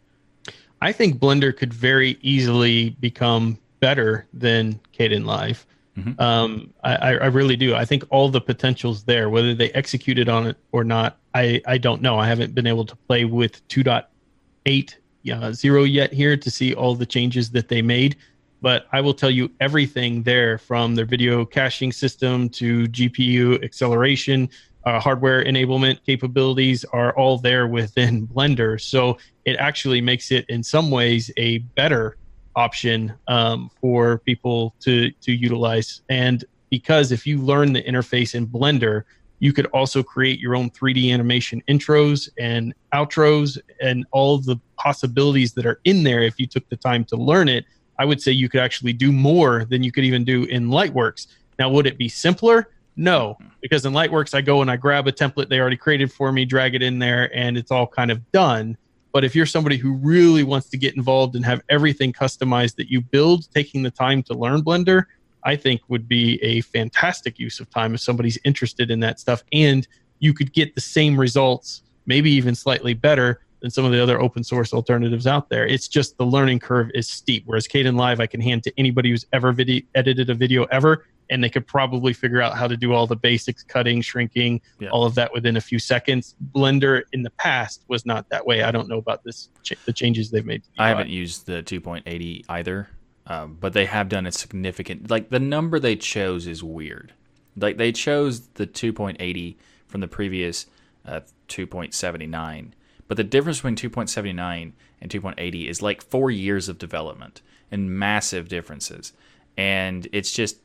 I think Blender could very easily become better than Kdenlive. Mm-hmm. Um, I, I really do. I think all the potential's there. Whether they executed on it or not, I, I don't know. I haven't been able to play with 2.8 uh, zero yet here to see all the changes that they made, but I will tell you everything there from their video caching system to GPU acceleration, uh, hardware enablement capabilities are all there within Blender. So it actually makes it, in some ways, a better option um, for people to to utilize. And because if you learn the interface in Blender, you could also create your own 3D animation intros and outros and all the possibilities that are in there. If you took the time to learn it, I would say you could actually do more than you could even do in Lightworks. Now, would it be simpler? No, because in Lightworks, I go and I grab a template they already created for me, drag it in there, and it's all kind of done. But if you're somebody who really wants to get involved and have everything customized that you build, taking the time to learn Blender, I think would be a fantastic use of time if somebody's interested in that stuff. And you could get the same results, maybe even slightly better than some of the other open source alternatives out there. It's just the learning curve is steep. Whereas Caden Kdenlive, I can hand to anybody who's ever video, edited a video ever, and they could probably figure out how to do all the basics, cutting, shrinking, yeah. all of that within a few seconds. Blender in the past was not that way. I don't know about this the changes they've made. I haven't used the 2.80 either. Um, but they have done a significant like the number they chose is weird. Like they chose the 2.80 from the previous uh, 2.79, but the difference between 2.79 and 2.80 is like four years of development and massive differences. And it's just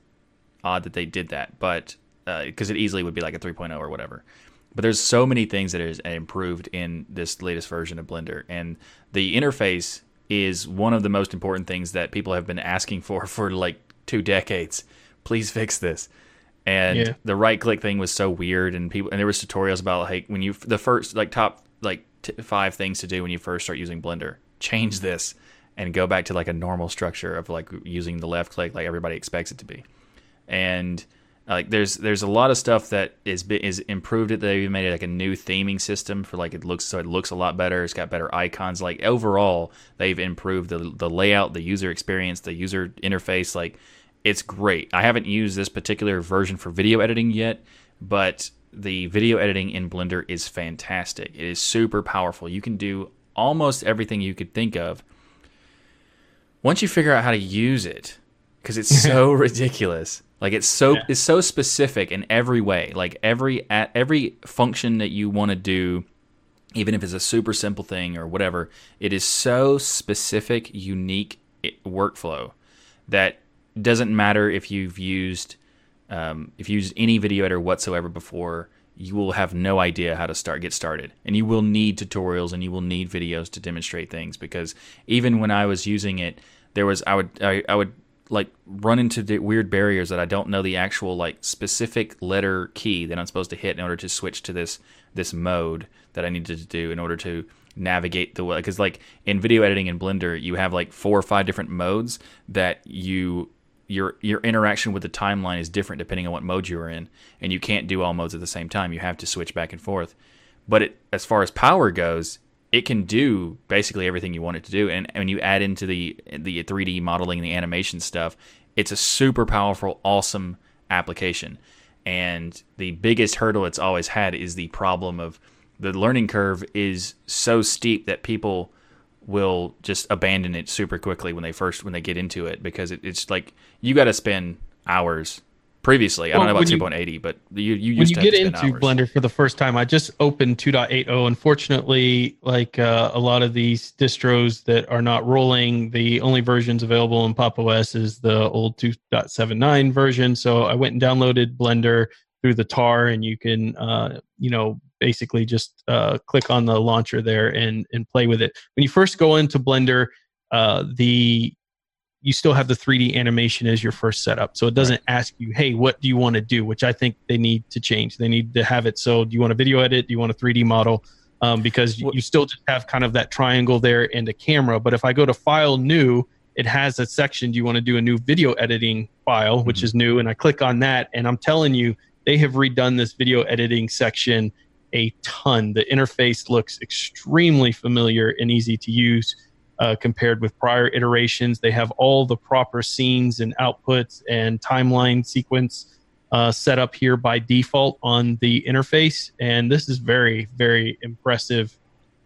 odd that they did that, but because uh, it easily would be like a 3.0 or whatever. But there's so many things that is improved in this latest version of Blender, and the interface is one of the most important things that people have been asking for for like two decades. Please fix this. And yeah. the right click thing was so weird, and people and there was tutorials about like when you the first like top like t- five things to do when you first start using Blender. Change this and go back to like a normal structure of like using the left click like everybody expects it to be. And like there's there's a lot of stuff that is is improved it they've made it like a new theming system for like it looks so it looks a lot better it's got better icons like overall they've improved the the layout the user experience the user interface like it's great. I haven't used this particular version for video editing yet but the video editing in blender is fantastic. It is super powerful. You can do almost everything you could think of once you figure out how to use it because it's so ridiculous like it's so yeah. it's so specific in every way. Like every at every function that you want to do, even if it's a super simple thing or whatever, it is so specific, unique workflow that doesn't matter if you've used um, if you used any video editor whatsoever before you will have no idea how to start get started and you will need tutorials and you will need videos to demonstrate things because even when i was using it there was i would I, I would like run into weird barriers that I don't know the actual like specific letter key that I'm supposed to hit in order to switch to this this mode that I needed to do in order to navigate the way because like in video editing in Blender you have like four or five different modes that you your your interaction with the timeline is different depending on what mode you're in and you can't do all modes at the same time. You have to switch back and forth. But it, as far as power goes it can do basically everything you want it to do. And when you add into the the 3D modeling and the animation stuff, it's a super powerful, awesome application. And the biggest hurdle it's always had is the problem of the learning curve is so steep that people will just abandon it super quickly when they first when they get into it because it, it's like you got to spend hours previously. I don't know about 2.80, but you you when you get into hours. Blender for the first time. I just opened 2.80. Unfortunately, like uh, a lot of these distros that are not rolling, the only versions available in Pop OS is the old 2.79 version. So I went and downloaded Blender through the tar, and you can uh, you know basically just uh, click on the launcher there and and play with it. When you first go into Blender, uh, the you still have the 3D animation as your first setup. So it doesn't right. ask you, hey, what do you want to do? Which I think they need to change. They need to have it so do you want a video edit? Do you want a 3D model? Um, because you, you still just have kind of that triangle there and a camera. But if I go to File New, it has a section. Do you want to do a new video editing file, which mm-hmm. is new? And I click on that, and I'm telling you, they have redone this video editing section a ton. The interface looks extremely familiar and easy to use uh, compared with prior iterations. They have all the proper scenes and outputs and timeline sequence uh, set up here by default on the interface. And this is very, very impressive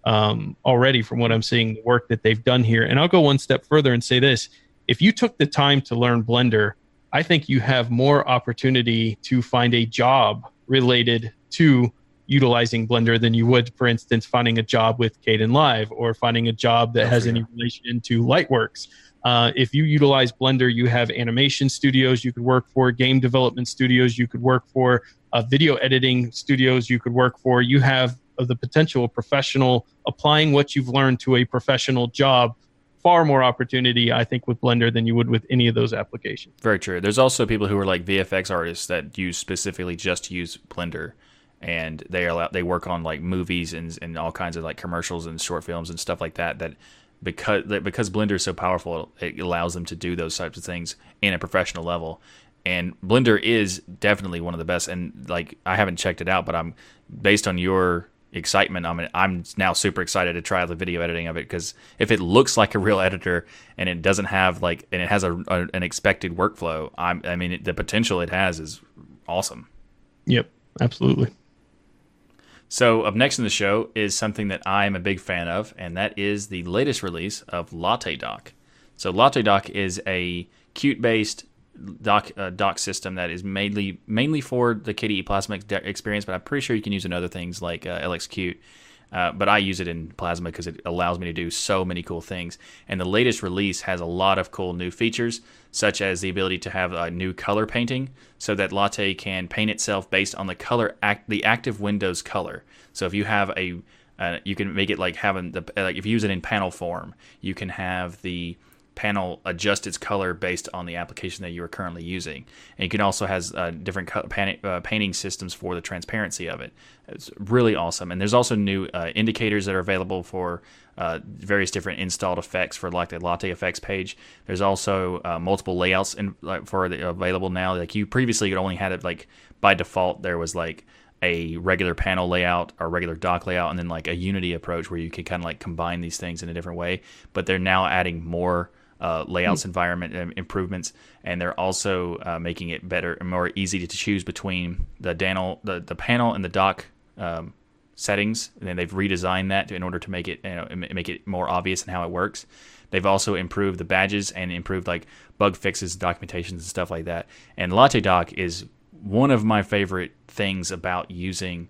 um, already from what I'm seeing, the work that they've done here. And I'll go one step further and say this if you took the time to learn Blender, I think you have more opportunity to find a job related to utilizing Blender than you would, for instance, finding a job with Kdenlive or finding a job that oh, has any relation to Lightworks. Uh, if you utilize Blender, you have animation studios you could work for, game development studios you could work for, uh, video editing studios you could work for. You have uh, the potential of professional applying what you've learned to a professional job. Far more opportunity, I think, with Blender than you would with any of those applications. Very true. There's also people who are like VFX artists that use specifically just use Blender and they are they work on like movies and and all kinds of like commercials and short films and stuff like that that because because Blender is so powerful it allows them to do those types of things in a professional level. And Blender is definitely one of the best and like I haven't checked it out but I'm based on your excitement I'm I'm now super excited to try the video editing of it because if it looks like a real editor and it doesn't have like and it has a, a an expected workflow I'm I mean the potential it has is awesome. Yep absolutely so, up next in the show is something that I am a big fan of, and that is the latest release of Latte Dock. So, Latte Dock is a Qt based doc uh, dock system that is mainly mainly for the KDE Plasma experience, but I'm pretty sure you can use it in other things like uh, LXQt. Uh, but I use it in Plasma because it allows me to do so many cool things. And the latest release has a lot of cool new features, such as the ability to have a new color painting, so that Latte can paint itself based on the color act the active Windows color. So if you have a uh, you can make it like having the like if you use it in panel form, you can have the panel adjust its color based on the application that you are currently using. And you can also has uh, different co- pan- uh, painting systems for the transparency of it. It's really awesome. And there's also new uh, indicators that are available for uh, various different installed effects for like the Latte effects page. There's also uh, multiple layouts in, like, for the, available now. Like you previously you only had it like by default there was like a regular panel layout or regular dock layout and then like a unity approach where you could kind of like combine these things in a different way but they're now adding more uh, layouts, mm-hmm. environment um, improvements, and they're also uh, making it better and more easy to choose between the panel, the, the panel and the dock um, settings. And then they've redesigned that in order to make it you know, make it more obvious in how it works. They've also improved the badges and improved like bug fixes, documentations, and stuff like that. And Latte Dock is one of my favorite things about using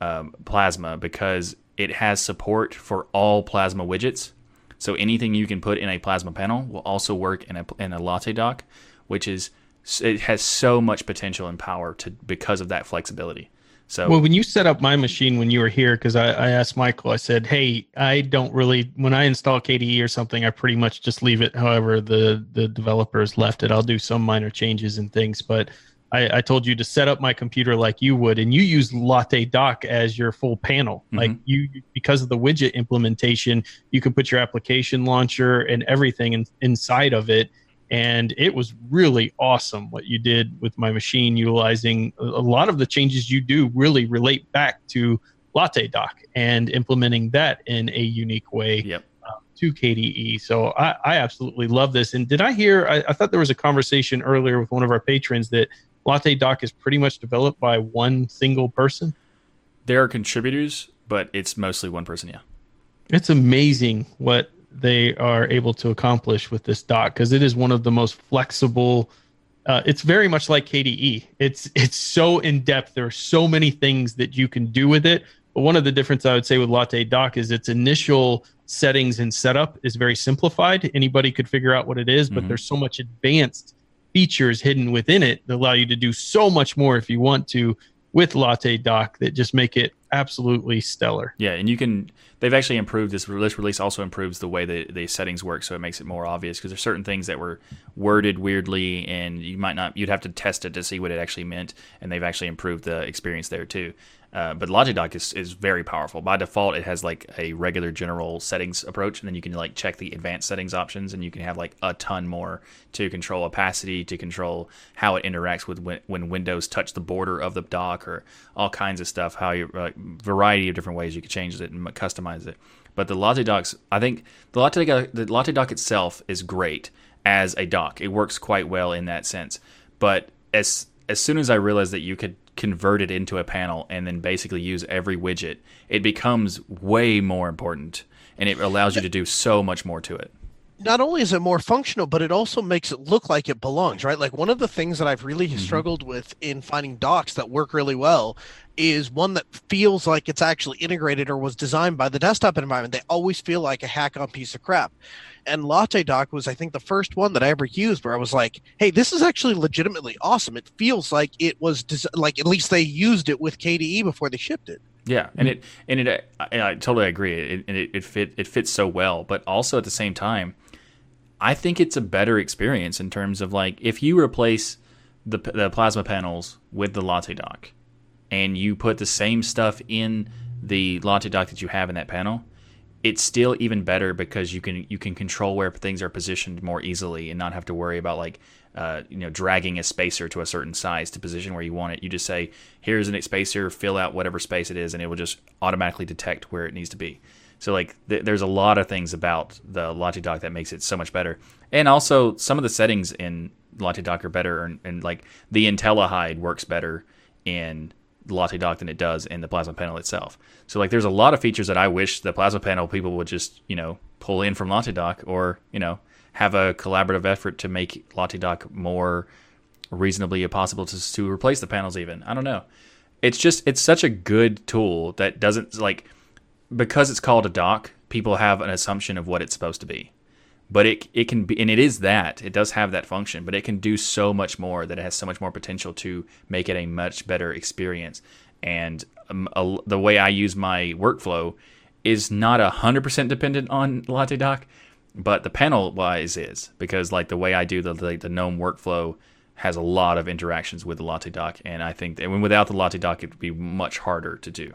um, Plasma because it has support for all Plasma widgets so anything you can put in a plasma panel will also work in a in a latte dock, which is it has so much potential and power to because of that flexibility. So well, when you set up my machine when you were here, because I, I asked Michael, I said, "Hey, I don't really when I install KDE or something, I pretty much just leave it. However, the the developers left it. I'll do some minor changes and things, but I, I, told you to set up my computer like you would, and you use Latte Dock as your full panel. Mm-hmm. Like you, because of the widget implementation, you can put your application launcher and everything in, inside of it. And it was really awesome what you did with my machine, utilizing a lot of the changes you do really relate back to Latte Dock and implementing that in a unique way. Yep uh, to KDE. So I, I, absolutely love this. And did I hear? I, I, thought there was a conversation earlier with one of our patrons that Latte Dock is pretty much developed by one single person. There are contributors, but it's mostly one person. Yeah, it's amazing what they are able to accomplish with this doc because it is one of the most flexible. Uh, it's very much like KDE. It's it's so in depth. There are so many things that you can do with it. But one of the difference I would say with Latte Dock is its initial settings and setup is very simplified. Anybody could figure out what it is, but mm-hmm. there's so much advanced features hidden within it that allow you to do so much more if you want to with Latte Dock that just make it absolutely stellar. Yeah, and you can. They've actually improved this. This release also improves the way the, the settings work, so it makes it more obvious because there's certain things that were worded weirdly, and you might not. You'd have to test it to see what it actually meant, and they've actually improved the experience there too. Uh, but Dock is, is very powerful. By default, it has like a regular general settings approach, and then you can like check the advanced settings options, and you can have like a ton more to control opacity, to control how it interacts with when, when windows touch the border of the dock, or all kinds of stuff. How you like variety of different ways you can change it and customize it. But the Latte Docks, I think the Dock, the Dock itself is great as a dock. It works quite well in that sense. But as as soon as I realized that you could convert it into a panel and then basically use every widget, it becomes way more important and it allows you to do so much more to it. Not only is it more functional, but it also makes it look like it belongs, right? Like one of the things that I've really mm-hmm. struggled with in finding docs that work really well is one that feels like it's actually integrated or was designed by the desktop environment. They always feel like a hack on piece of crap and Latte Dock was, I think, the first one that I ever used where I was like, "Hey, this is actually legitimately awesome." It feels like it was des- like at least they used it with KDE before they shipped it. Yeah, and it and it I, I totally agree. It, and it, it fit it fits so well, but also at the same time, I think it's a better experience in terms of like if you replace the the plasma panels with the Latte Dock, and you put the same stuff in the Latte Dock that you have in that panel it's still even better because you can you can control where things are positioned more easily and not have to worry about like uh, you know dragging a spacer to a certain size to position where you want it. You just say here's an spacer, fill out whatever space it is, and it will just automatically detect where it needs to be. So like th- there's a lot of things about the Latte Dock that makes it so much better, and also some of the settings in Latte Dock are better, and, and like the IntelliHide works better in Latte Dock than it does in the Plasma panel itself. So like, there's a lot of features that I wish the Plasma panel people would just you know pull in from Latte Dock, or you know have a collaborative effort to make Latte Dock more reasonably possible to to replace the panels. Even I don't know. It's just it's such a good tool that doesn't like because it's called a dock. People have an assumption of what it's supposed to be, but it it can be and it is that it does have that function, but it can do so much more that it has so much more potential to make it a much better experience. And um, a, the way I use my workflow is not a hundred percent dependent on Latte Dock, but the panel wise is because like the way I do the the, the GNOME workflow has a lot of interactions with the Latte Dock, and I think that without the Latte Dock, it would be much harder to do.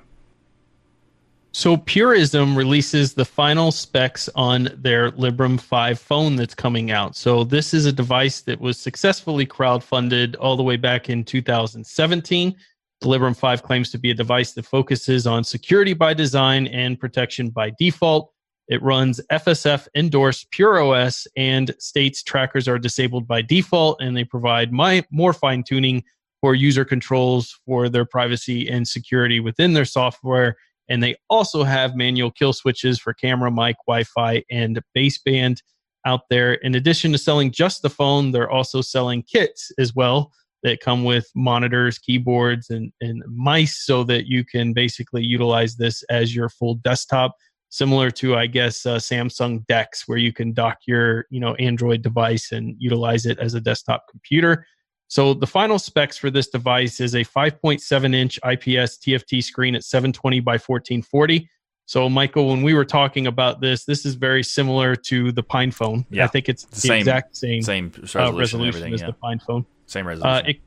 So Purism releases the final specs on their Librem 5 phone that's coming out. So this is a device that was successfully crowdfunded all the way back in 2017. The Librem 5 claims to be a device that focuses on security by design and protection by default. It runs FSF endorsed Pure OS and states trackers are disabled by default, and they provide my, more fine tuning for user controls for their privacy and security within their software and they also have manual kill switches for camera, mic, Wi Fi, and baseband out there. In addition to selling just the phone, they're also selling kits as well that come with monitors, keyboards, and, and mice so that you can basically utilize this as your full desktop. Similar to, I guess, uh, Samsung DeX, where you can dock your you know Android device and utilize it as a desktop computer. So the final specs for this device is a 5.7 inch IPS TFT screen at 720 by 1440. So Michael, when we were talking about this, this is very similar to the Pine phone. Yeah. I think it's the, same, exact same same resolution, uh, resolution as yeah. the Pine phone. Same uh, resolution. Uh, it,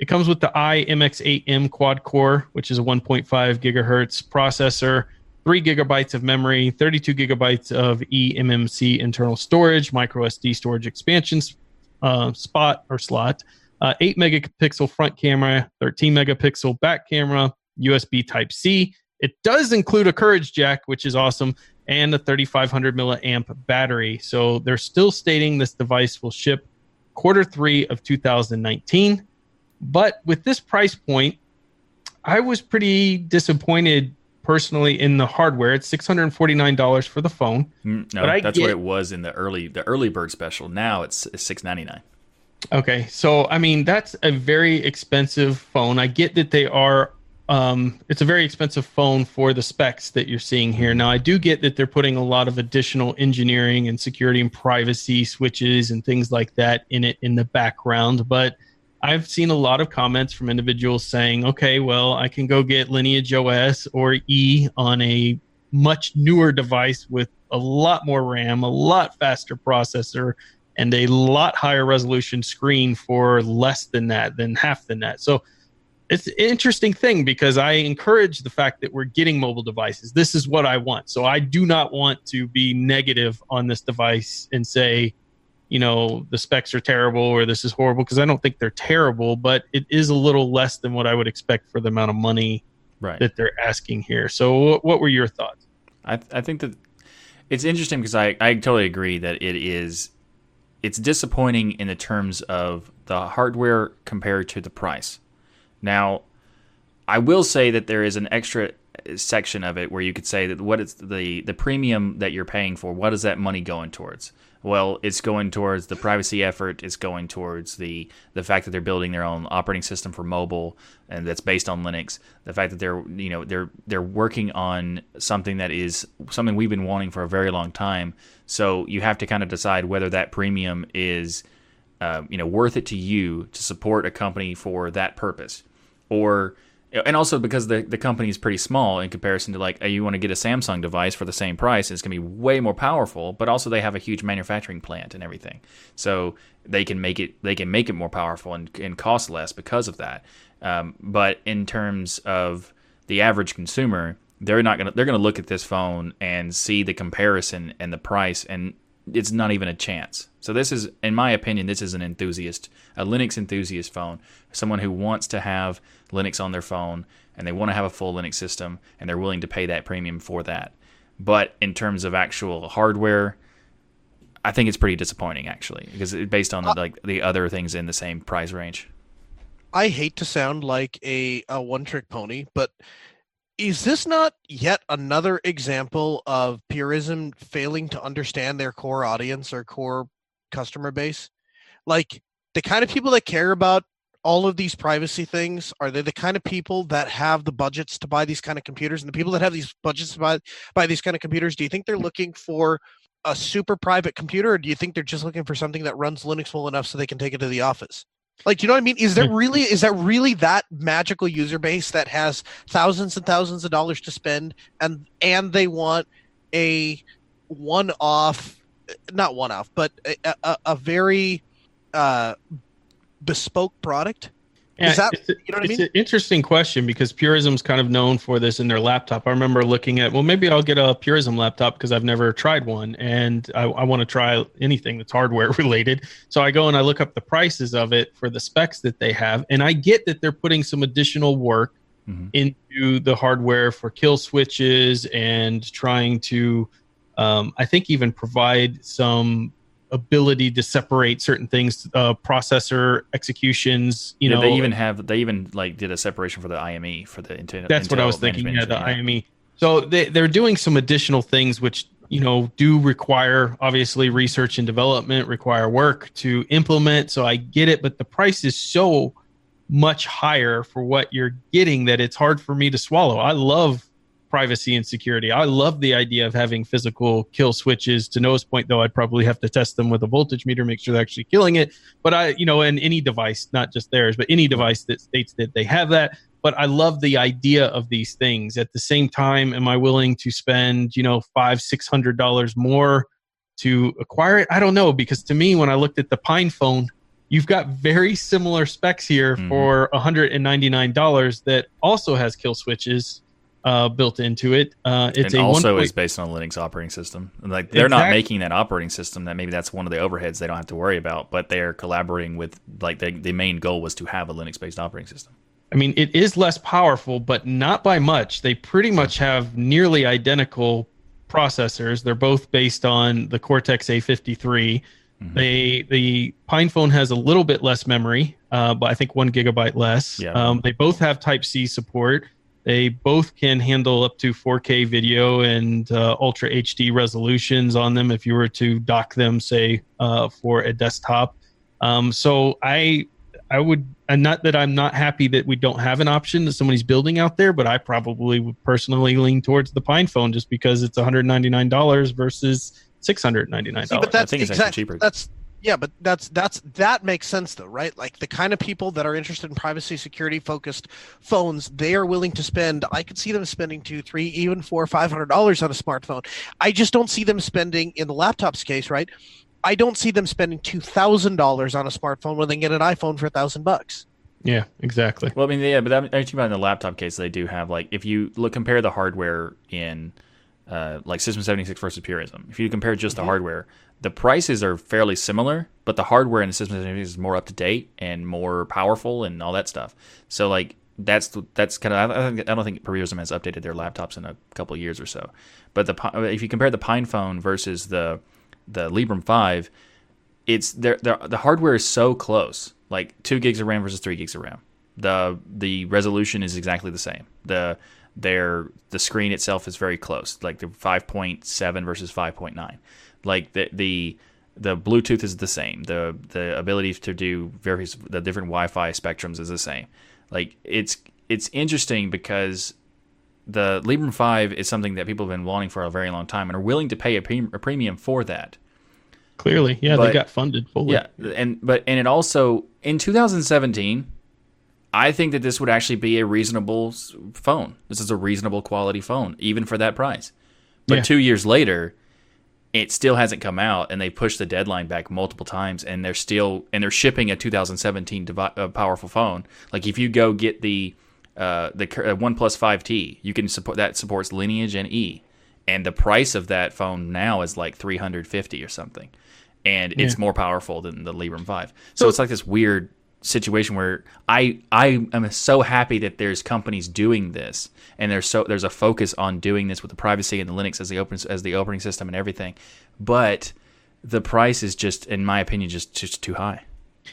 it comes with the iMX8M quad core, which is a 1.5 gigahertz processor, three gigabytes of memory, 32 gigabytes of eMMC internal storage, micro SD storage expansion uh, spot or slot uh, 8 megapixel front camera, 13 megapixel back camera, USB Type C. It does include a Courage jack, which is awesome, and a 3500 milliamp battery. So they're still stating this device will ship quarter three of 2019. But with this price point, I was pretty disappointed personally in the hardware. It's six hundred and forty nine dollars for the phone. Mm, no, that's get, what it was in the early the early bird special. Now it's, it's six ninety nine. Okay, so I mean that's a very expensive phone. I get that they are um, it's a very expensive phone for the specs that you're seeing here. Now, I do get that they're putting a lot of additional engineering and security and privacy switches and things like that in it in the background, but I've seen a lot of comments from individuals saying, okay, well, I can go get Lineage OS or E on a much newer device with a lot more RAM, a lot faster processor, and a lot higher resolution screen for less than that, than half than that. So it's an interesting thing because I encourage the fact that we're getting mobile devices. This is what I want. So I do not want to be negative on this device and say, you know, the specs are terrible or this is horrible because I don't think they're terrible, but it is a little less than what I would expect for the amount of money right. that they're asking here. So what were your thoughts? I, I think that it's interesting because I, I totally agree that it is it's disappointing in the terms of the hardware compared to the price. Now, I will say that there is an extra section of it where you could say that what is the the premium that you're paying for what is that money going towards well it's going towards the privacy effort it's going towards the the fact that they're building their own operating system for mobile and that's based on linux the fact that they're you know they're they're working on something that is something we've been wanting for a very long time so you have to kind of decide whether that premium is uh, you know worth it to you to support a company for that purpose or and also because the, the company is pretty small in comparison to like you want to get a Samsung device for the same price, it's going to be way more powerful. But also they have a huge manufacturing plant and everything, so they can make it they can make it more powerful and, and cost less because of that. Um, but in terms of the average consumer, they're not gonna they're gonna look at this phone and see the comparison and the price, and it's not even a chance. So this is, in my opinion, this is an enthusiast, a Linux enthusiast phone, someone who wants to have Linux on their phone and they want to have a full Linux system and they're willing to pay that premium for that. But in terms of actual hardware, I think it's pretty disappointing actually because based on uh, like the other things in the same price range. I hate to sound like a, a one trick pony, but is this not yet another example of purism failing to understand their core audience or core customer base? Like the kind of people that care about all of these privacy things are they the kind of people that have the budgets to buy these kind of computers and the people that have these budgets to buy, buy these kind of computers do you think they're looking for a super private computer or do you think they're just looking for something that runs linux well enough so they can take it to the office like you know what i mean is there really is that really that magical user base that has thousands and thousands of dollars to spend and and they want a one off not one off but a, a, a very uh bespoke product? Yeah, Is that it's, a, you know what it's I mean? an interesting question because Purism's kind of known for this in their laptop. I remember looking at, well, maybe I'll get a Purism laptop because I've never tried one and I, I want to try anything that's hardware related. So I go and I look up the prices of it for the specs that they have, and I get that they're putting some additional work mm-hmm. into the hardware for kill switches and trying to, um, I think, even provide some ability to separate certain things, uh, processor executions. You yeah, know, they even have they even like did a separation for the IME for the Intel. That's Intel what I was thinking. Yeah, the IME. So they they're doing some additional things which you know do require obviously research and development, require work to implement. So I get it, but the price is so much higher for what you're getting that it's hard for me to swallow. I love privacy and security. I love the idea of having physical kill switches. To Noah's point, though, I'd probably have to test them with a voltage meter, make sure they're actually killing it. But I, you know, and any device, not just theirs, but any device that states that they have that. But I love the idea of these things. At the same time, am I willing to spend, you know, five, six hundred dollars more to acquire it? I don't know because to me, when I looked at the Pine phone, you've got very similar specs here mm-hmm. for $199 that also has kill switches uh, built into it. Uh, it's and also is based on a Linux operating system. Like they're exactly. not making that operating system. That maybe that's one of the overheads they don't have to worry about. But they are collaborating with like they, the main goal was to have a Linux based operating system. I mean, it is less powerful, but not by much. They pretty much have nearly identical processors. They're both based on the Cortex A53. Mm-hmm. They the PinePhone has a little bit less memory, uh, but I think one gigabyte less. Yeah. Um, they both have Type C support. They both can handle up to 4K video and uh, Ultra HD resolutions on them if you were to dock them, say, uh, for a desktop. Um, so I, I would, and not that I'm not happy that we don't have an option that somebody's building out there, but I probably would personally lean towards the Pine phone just because it's $199 versus $699. See, but that's I think exactly, cheaper. That's yeah, but that's that's that makes sense though, right? Like the kind of people that are interested in privacy, security focused phones, they are willing to spend. I could see them spending two, three, even four, five hundred dollars on a smartphone. I just don't see them spending in the laptop's case, right? I don't see them spending two thousand dollars on a smartphone when they get an iPhone for a thousand bucks. Yeah, exactly. Well, I mean, yeah, but that, I'm talking about in the laptop case, they do have like if you look compare the hardware in uh, like System 76 versus Purism. If you compare just mm-hmm. the hardware, the prices are fairly similar, but the hardware in the System 76 is more up to date and more powerful and all that stuff. So like that's that's kind of I, I don't think Purism has updated their laptops in a couple years or so. But the if you compare the Pine phone versus the the Librem 5, it's the the hardware is so close. Like 2 gigs of RAM versus 3 gigs of RAM. The the resolution is exactly the same. The their the screen itself is very close, like the 5.7 versus 5.9. Like the the the Bluetooth is the same. The the ability to do various the different Wi-Fi spectrums is the same. Like it's it's interesting because the Librem 5 is something that people have been wanting for a very long time and are willing to pay a, pre- a premium for that. Clearly, yeah, but, they got funded fully. Yeah, and but and it also in 2017 I think that this would actually be a reasonable phone. This is a reasonable quality phone, even for that price. But yeah. two years later, it still hasn't come out, and they pushed the deadline back multiple times, and they're still and they're shipping a 2017 devi- uh, powerful phone. Like if you go get the uh, the uh, OnePlus 5T, you can support that supports Lineage and E, and the price of that phone now is like 350 or something, and yeah. it's more powerful than the Librem 5. So, so it's like this weird situation where I I am so happy that there's companies doing this and there's so there's a focus on doing this with the privacy and the Linux as the open as the operating system and everything, but the price is just, in my opinion, just just too high.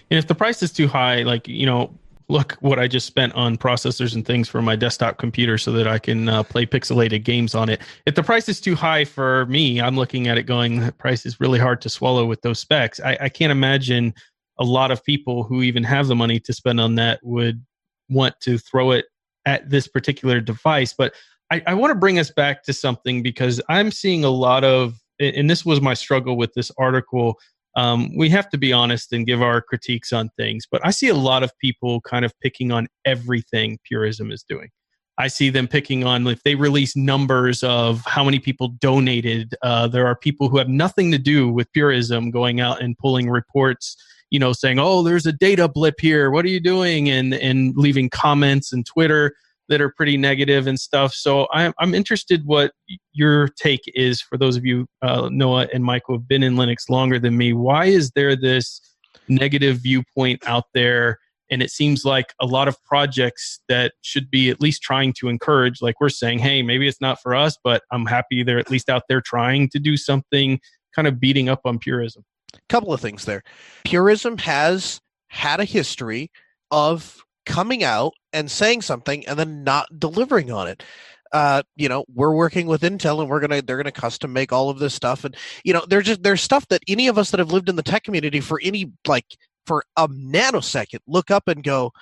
And if the price is too high, like you know, look what I just spent on processors and things for my desktop computer so that I can uh, play pixelated games on it. If the price is too high for me, I'm looking at it going, the price is really hard to swallow with those specs. I, I can't imagine a lot of people who even have the money to spend on that would want to throw it at this particular device. But I, I want to bring us back to something because I'm seeing a lot of, and this was my struggle with this article. Um, we have to be honest and give our critiques on things, but I see a lot of people kind of picking on everything Purism is doing. I see them picking on if they release numbers of how many people donated. Uh, there are people who have nothing to do with Purism going out and pulling reports, you know, saying, "Oh, there's a data blip here. What are you doing?" and and leaving comments and Twitter that are pretty negative and stuff. So I'm I'm interested what your take is for those of you, uh, Noah and Mike, who have been in Linux longer than me. Why is there this negative viewpoint out there? And it seems like a lot of projects that should be at least trying to encourage, like we're saying, hey, maybe it's not for us, but I'm happy they're at least out there trying to do something kind of beating up on purism. Couple of things there. Purism has had a history of coming out and saying something and then not delivering on it. Uh, you know, we're working with Intel and we're gonna they're gonna custom make all of this stuff. And you know, there's just there's stuff that any of us that have lived in the tech community for any like for a nanosecond look up and go,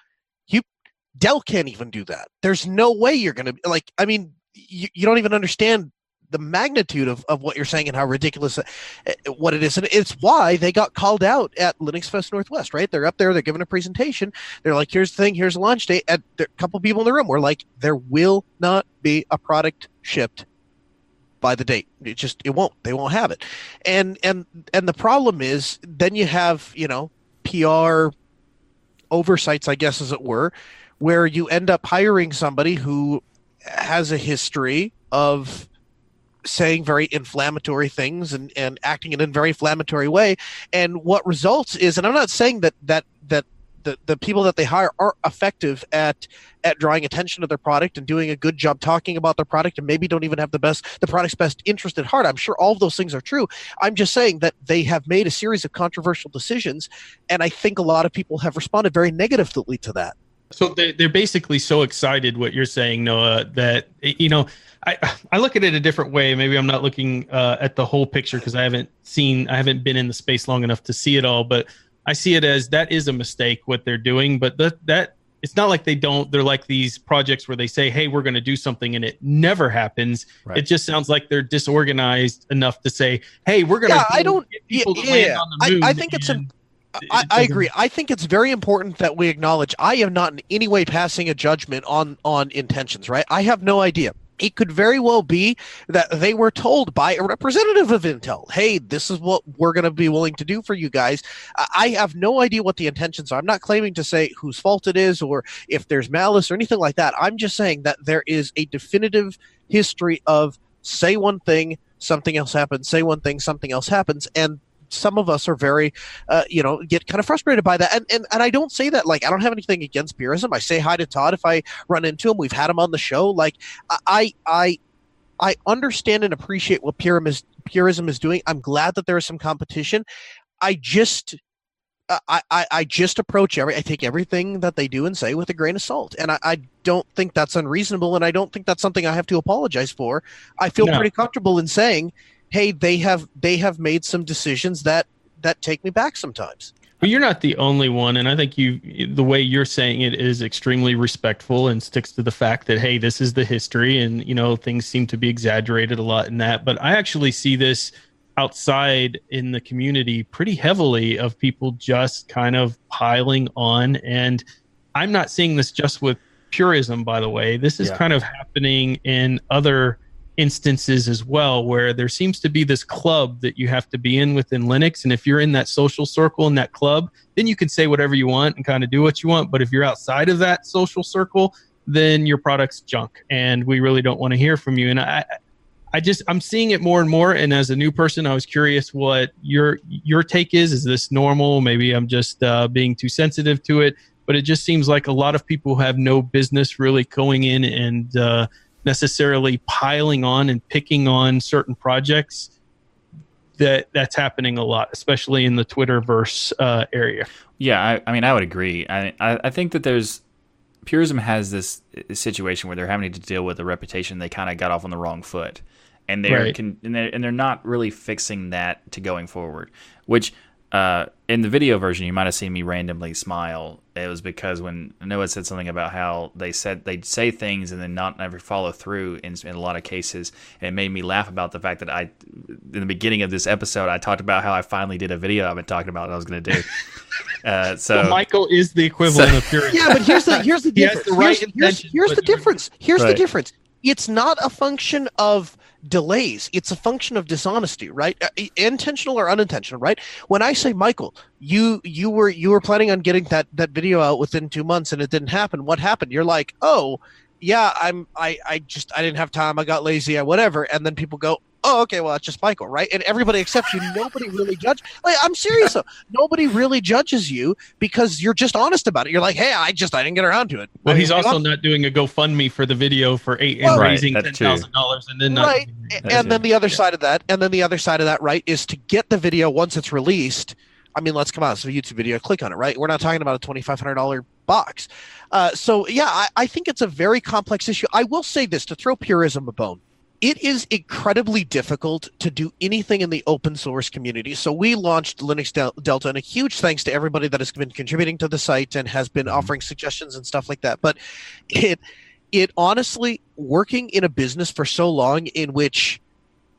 you Dell can't even do that. There's no way you're gonna like. I mean, you, you don't even understand the magnitude of, of what you're saying and how ridiculous uh, what it is. And it's why they got called out at Linux Fest Northwest, right? They're up there, they're giving a presentation. They're like, here's the thing, here's a launch date. And a couple people in the room were like, there will not be a product shipped by the date. It just it won't. They won't have it. And and and the problem is then you have, you know, PR oversights, I guess, as it were, where you end up hiring somebody who has a history of saying very inflammatory things and, and acting in a very inflammatory way. And what results is, and I'm not saying that that that the, the people that they hire are effective at at drawing attention to their product and doing a good job talking about their product and maybe don't even have the best the product's best interest at heart. I'm sure all of those things are true. I'm just saying that they have made a series of controversial decisions and i think a lot of people have responded very negatively to that so they, they're basically so excited what you're saying noah that you know I, I look at it a different way. Maybe I'm not looking uh, at the whole picture because I haven't seen, I haven't been in the space long enough to see it all. But I see it as that is a mistake what they're doing, but that that it's not like they don't. They're like these projects where they say, "Hey, we're going to do something," and it never happens. Right. It just sounds like they're disorganized enough to say, "Hey, we're going to." Yeah, I don't. People yeah, yeah. I, I, think it's a. I, I agree. I think it's very important that we acknowledge. I am not in any way passing a judgment on on intentions. Right? I have no idea it could very well be that they were told by a representative of Intel, hey, this is what we're going to be willing to do for you guys. I have no idea what the intentions are. I'm not claiming to say whose fault it is or if there's malice or anything like that. I'm just saying that there is a definitive history of say one thing, something else happens, say one thing, something else happens. And some of us are very, uh, you know, get kind of frustrated by that. And, and and I don't say that like I don't have anything against purism. I say hi to Todd if I run into him. We've had him on the show. Like I I I understand and appreciate what purism is purism is doing. I'm glad that there is some competition. I just I, I, I just approach every I take everything that they do and say with a grain of salt. And I, I don't think that's unreasonable and I don't think that's something I have to apologize for. I feel no. pretty comfortable in saying hey, they have they have made some decisions that that take me back sometimes. But you're not the only one, and I think you the way you're saying it is extremely respectful and sticks to the fact that hey, this is the history, and you know things seem to be exaggerated a lot in that. But I actually see this outside in the community pretty heavily of people just kind of piling on, and I'm not seeing this just with purism, by the way. This is yeah. kind of happening in other instances as well where there seems to be this club that you have to be in within Linux. And if you're in that social circle in that club, then you can say whatever you want and kind of do what you want. But if you're outside of that social circle, then your product's junk and we really don't want to hear from you. And I, I just I'm seeing it more and more. And as a new person, I was curious what your your take is. Is this normal? Maybe I'm just uh, being too sensitive to it. But it just seems like a lot of people have no business really going in and uh, necessarily piling on and picking on certain projects that that's happening a lot, especially in the Twitterverse uh, area. Yeah, I, I, mean, I would agree. I, I, think that there's Purism has this situation where they're having to deal with a reputation they kind of got off on the wrong foot, and they're, right. con, and they're and they're not really fixing that to going forward. Which uh, in the video version, you might have seen me randomly smile. It was because when Noah said something about how they said they'd say things and then not ever follow through in, in a lot of cases, it made me laugh about the fact that I, in the beginning of this episode, I talked about how I finally did a video I've been talking about I was going to do. Uh, so Well, Michael is the equivalent So- of pure. Yeah, but here's the here's the He difference. the right here's here's, intentions, here's the difference. Here's the difference. It's not a function of delays. It's a function of dishonesty, right? Uh, Intentional or unintentional, right? When I say Michael, you you were you were planning on getting that that video out within two months and it didn't happen. What happened? You're like, oh yeah, I'm I I just I didn't have time. I got lazy. I whatever. And then people go. Oh, okay. Well, it's just Michael, right? And everybody accepts you. Nobody really judges. Like, I'm serious. though. Nobody really judges you because you're just honest about it. You're like, hey, I just I didn't get around to it. Well, he's mean, also not doing a GoFundMe for the video for eight Well- and Right, raising that ten dollars, and then right. doing A- it. That's and then the other side of that, and then the other side of that, right, is to get the video once it's released. I mean, let's come out. It's a YouTube video. Click on it, right? We're not talking about a twenty five hundred dollar box. Uh, so yeah, I, I think it's a very complex issue. I will say this to throw purism a bone. It is incredibly difficult to do anything in the open source community. So we launched Linux Del- Delta, and a huge thanks to everybody that has been contributing to the site and has been mm-hmm. offering suggestions and stuff like that. But it it honestly working in a business for so long in which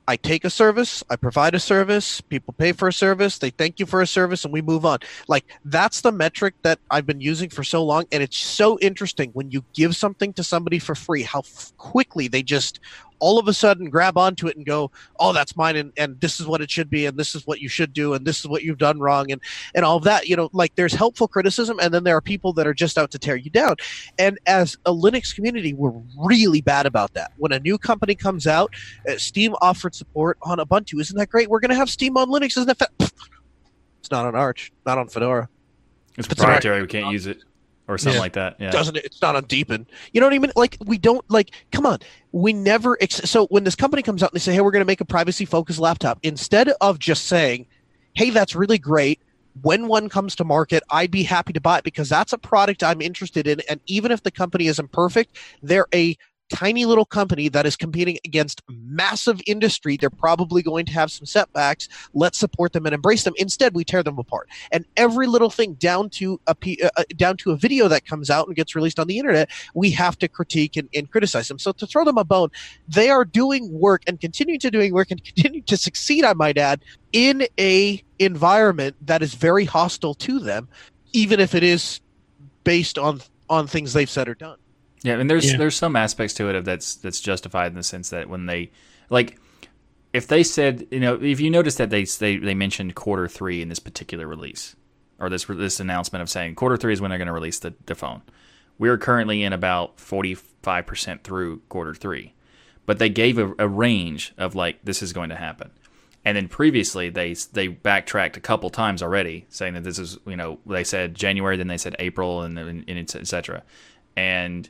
I take a service, I provide a service, people pay for a service, they thank you for a service, and we move on. Like that's the metric that I've been using for so long, and it's so interesting when you give something to somebody for free, how f- quickly they just all of a sudden grab onto it and go, "Oh, that's mine," and, and this is what it should be, and this is what you should do, and this is what you've done wrong, and and all of that. You know, like there's helpful criticism, and then there are people that are just out to tear you down. And as a Linux community, we're really bad about that. When a new company comes out, uh, Steam offered support on Ubuntu. Isn't that great? We're going to have Steam on Linux. Isn't that? Fa- it's not on Arch, not on Fedora. it's proprietary. We can't use it or something Yeah. like that. Yeah. Doesn't it? It's not on Deepin. You know what I mean? Like we don't like. Come on, we never. Ex- so when this company comes out and they say, "Hey, we're going to make a privacy focused laptop," instead of just saying, "Hey, that's really great." When one comes to market, I'd be happy to buy it because that's a product I'm interested in. And even if the company isn't perfect, they're a tiny little company that is competing against massive industry. They're probably going to have some setbacks. Let's support them and embrace them. Instead, we tear them apart. And every little thing down to a uh, uh, down to a video that comes out and gets released on the internet, we have to critique and, and criticize them. So to throw them a bone, they are doing work and continuing to doing work and continue to succeed. I might add in a environment that is very hostile to them, even if it is based on on things they've said or done. Yeah, and there's Yeah. there's some aspects to it that's that's justified in the sense that when they like if they said you know if you notice that they they they mentioned quarter three in this particular release or this this announcement of saying quarter three is when they're going to release the, the phone. We're currently in about forty five percent through quarter three, but they gave a, a range of like this is going to happen. And then previously they they backtracked a couple times already, saying that this is you know they said January, then they said April, and and, and et cetera. And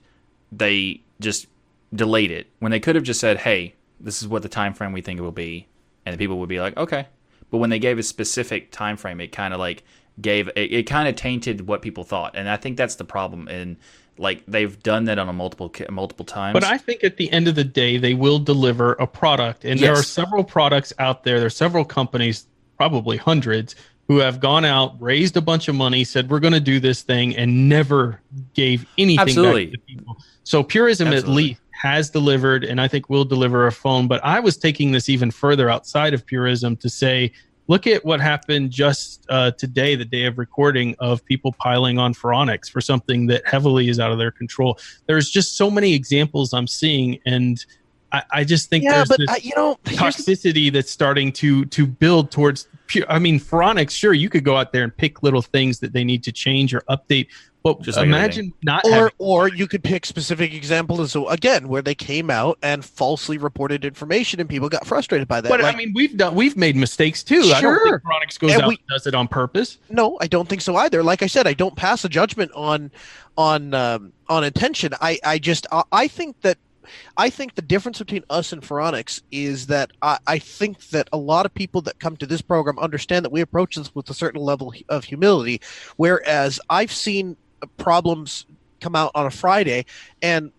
they just delayed it when they could have just said, "Hey, this is what the time frame we think it will be," and the people would be like, "Okay." But when they gave a specific time frame, it kind of like gave it, it kind of tainted what people thought, and I think that's the problem. And like they've done that on a multiple multiple times. But I think at the end of the day, they will deliver a product. And there are several products out there. There's several companies, probably hundreds, who have gone out, raised a bunch of money, said we're going to do this thing, and never gave anything Absolutely. back to people. So Purism at least has delivered, and I think will deliver a phone. But I was taking this even further outside of Purism to say, look at what happened just uh, today, the day of recording, of people piling on Phoronix for something that heavily is out of their control. There's just so many examples I'm seeing, and I, I just think Yeah, there's but this uh, you know, toxicity that's starting to to build towards. Pure, I mean, Phoronix, sure, you could go out there and pick little things that they need to change or update, but Just like imagine not or having or you could pick specific examples so again where they came out and falsely reported information and people got frustrated by that. But Like, I mean, we've done we've made mistakes too. I don't Sure. think Phoronix goes And out we- and does it on purpose. no, I don't think so either. Like I said, I don't pass a judgment on on um, on intention. I I just I, I think that I think the difference between us and Phoronix is that I, I think that a lot of people that come to this program understand that we approach this with a certain level of humility, whereas I've seen problems come out on a Friday and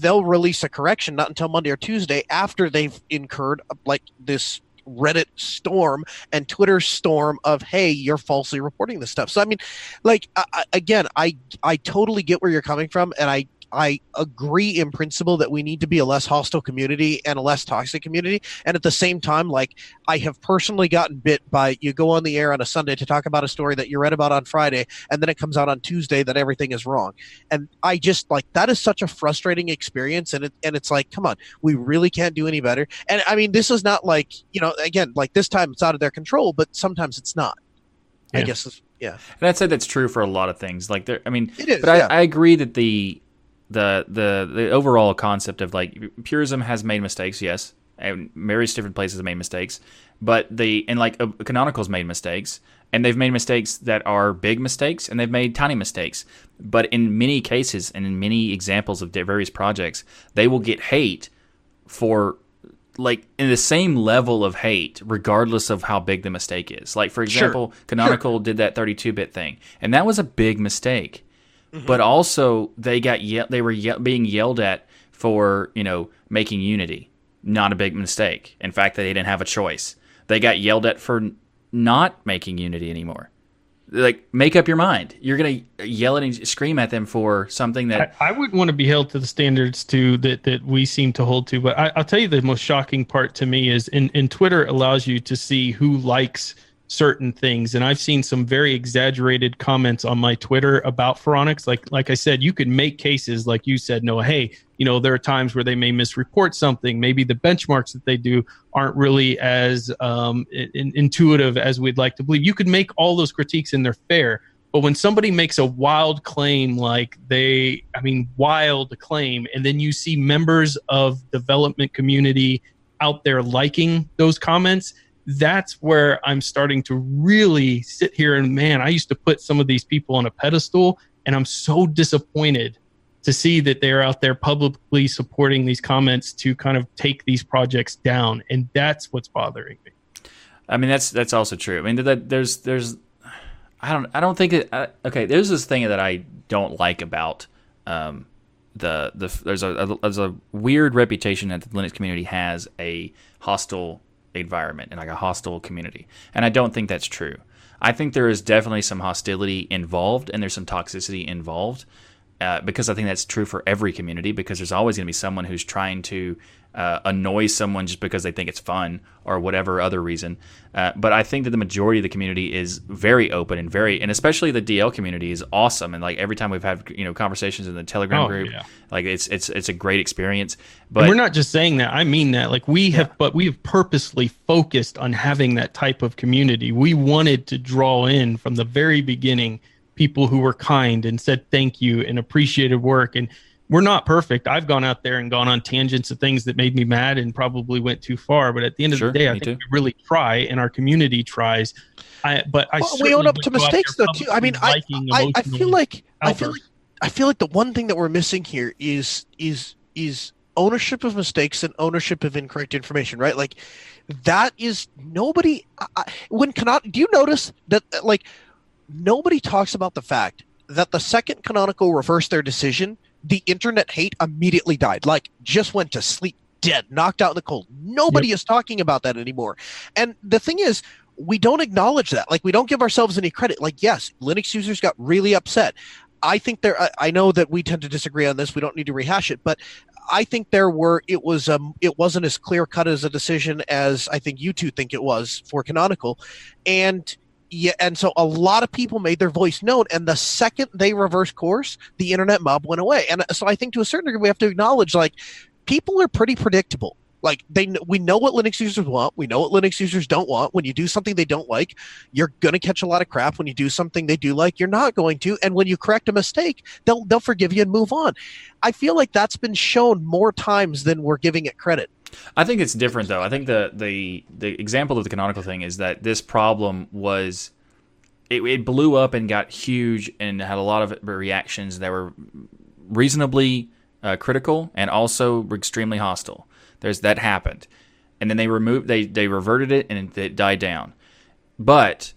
they'll release a correction not until Monday or Tuesday after they've incurred like this Reddit storm and Twitter storm of hey, you're falsely reporting this stuff. So I mean, like I, again, I I totally get where you're coming from, and I I agree in principle that we need to be a less hostile community and a less toxic community. And at the same time, like I have personally gotten bit by you go on the air on a Sunday to talk about a story that you read about on Friday, and then it comes out on Tuesday that everything is wrong. And I just like that is such a frustrating experience. And it, and it's like, come on, we really can't do any better. And I mean, this is not like you know, again, like this time it's out of their control, but sometimes it's not. Yeah. I guess. Yeah, and I'd say that's true for a lot of things. Like there, I mean, it is, but yeah. I, I agree that the the the the overall concept of like purism has made mistakes, yes, and various different places have made mistakes, but the and like uh, canonicals made mistakes, and they've made mistakes that are big mistakes, and they've made tiny mistakes. But in many cases, and in many examples of various projects, they will get hate for like in the same level of hate, regardless of how big the mistake is. Like for example, sure. Canonical sure. did that 32-bit thing, and that was a big mistake Mm-hmm. But also they got ye- they were ye- being yelled at for you know making Unity, not a big mistake. In fact, that they didn't have a choice. They got yelled at for not making Unity anymore. Like, make up your mind. You're gonna yell and scream at them for something that I, I wouldn't want to be held to the standards to that that we seem to hold to. But I, will tell you the most shocking part to me is in, in Twitter allows you to see who likes certain things. And i've seen some very exaggerated comments on my twitter about Phoronix like like i said you could make cases like you said no hey you know there are times where they may misreport something. Maybe the benchmarks that they do aren't really as um, in, intuitive as we'd like to believe. You could make all those critiques and they're fair. But when somebody makes a wild claim like they i mean wild claim and then you see members of development community out there liking those comments that's where I'm starting to really sit here and man, I used to put some of these people on a pedestal, and I'm so disappointed to see that they're out there publicly supporting these comments to kind of take these projects down, and that's what's bothering me. I mean, that's that's also true. I mean, that there's there's I don't I don't think it. Uh, okay, there's this thing that I don't like about um, the the there's a, a, there's a weird reputation that the Linux community has a hostile environment and like a hostile community. And I don't think that's true. I think there is definitely some hostility involved and there's some toxicity involved uh, because I think that's true for every community because there's always going to be someone who's trying to uh, annoy someone just because they think it's fun or whatever other reason. Uh, but I think that the majority of the community is very open and very, and especially the DL community is awesome. And like every time we've had you know conversations in the Telegram oh, group, yeah. like it's it's it's a great experience. But and we're not just saying that; I mean that. Like we have, but we have purposely focused on having that type of community. We wanted to draw in from the very beginning people who were kind and said thank you and appreciated work and we're not perfect. I've gone out there and gone on tangents of things that made me mad and probably went too far. But at the end of sure, the day, I think too. we really try, and our community tries. I, but I well, we own up to mistakes though too. I mean, I, I, I feel like I feel like I feel like the one thing that we're missing here is is is ownership of mistakes and ownership of incorrect information. Right? Like that is nobody. I, when cannot do you notice that like nobody talks about the fact that the second canonical reversed their decision the internet hate immediately died. Like just went to sleep dead, knocked out in the cold. Nobody yep. is talking about that anymore. And the thing is, we don't acknowledge that. Like we don't give ourselves any credit. Like yes, Linux users got really upset. I think there. I, I know that we tend to disagree on this. We don't need to rehash it, but I think there were. It was. Um. It wasn't as clear cut as a decision as I think you two think it was for Canonical, and yeah, and so a lot of people made their voice known. And the second they reversed course, the internet mob went away. And uh, so I think to a certain degree, we have to acknowledge like people are pretty predictable. Like they, we know what Linux users want. We know what Linux users don't want. When you do something they don't like, you're gonna catch a lot of crap. When you do something they do like, you're not going to. And when you correct a mistake, they'll they'll forgive you and move on. I feel like that's been shown more times than we're giving it credit. I think it's different though. I think the the the example of the canonical thing is that this problem was it, it blew up and got huge and had a lot of reactions that were reasonably uh, critical and also extremely hostile. There's that happened, and then they removed they they reverted it and it died down, but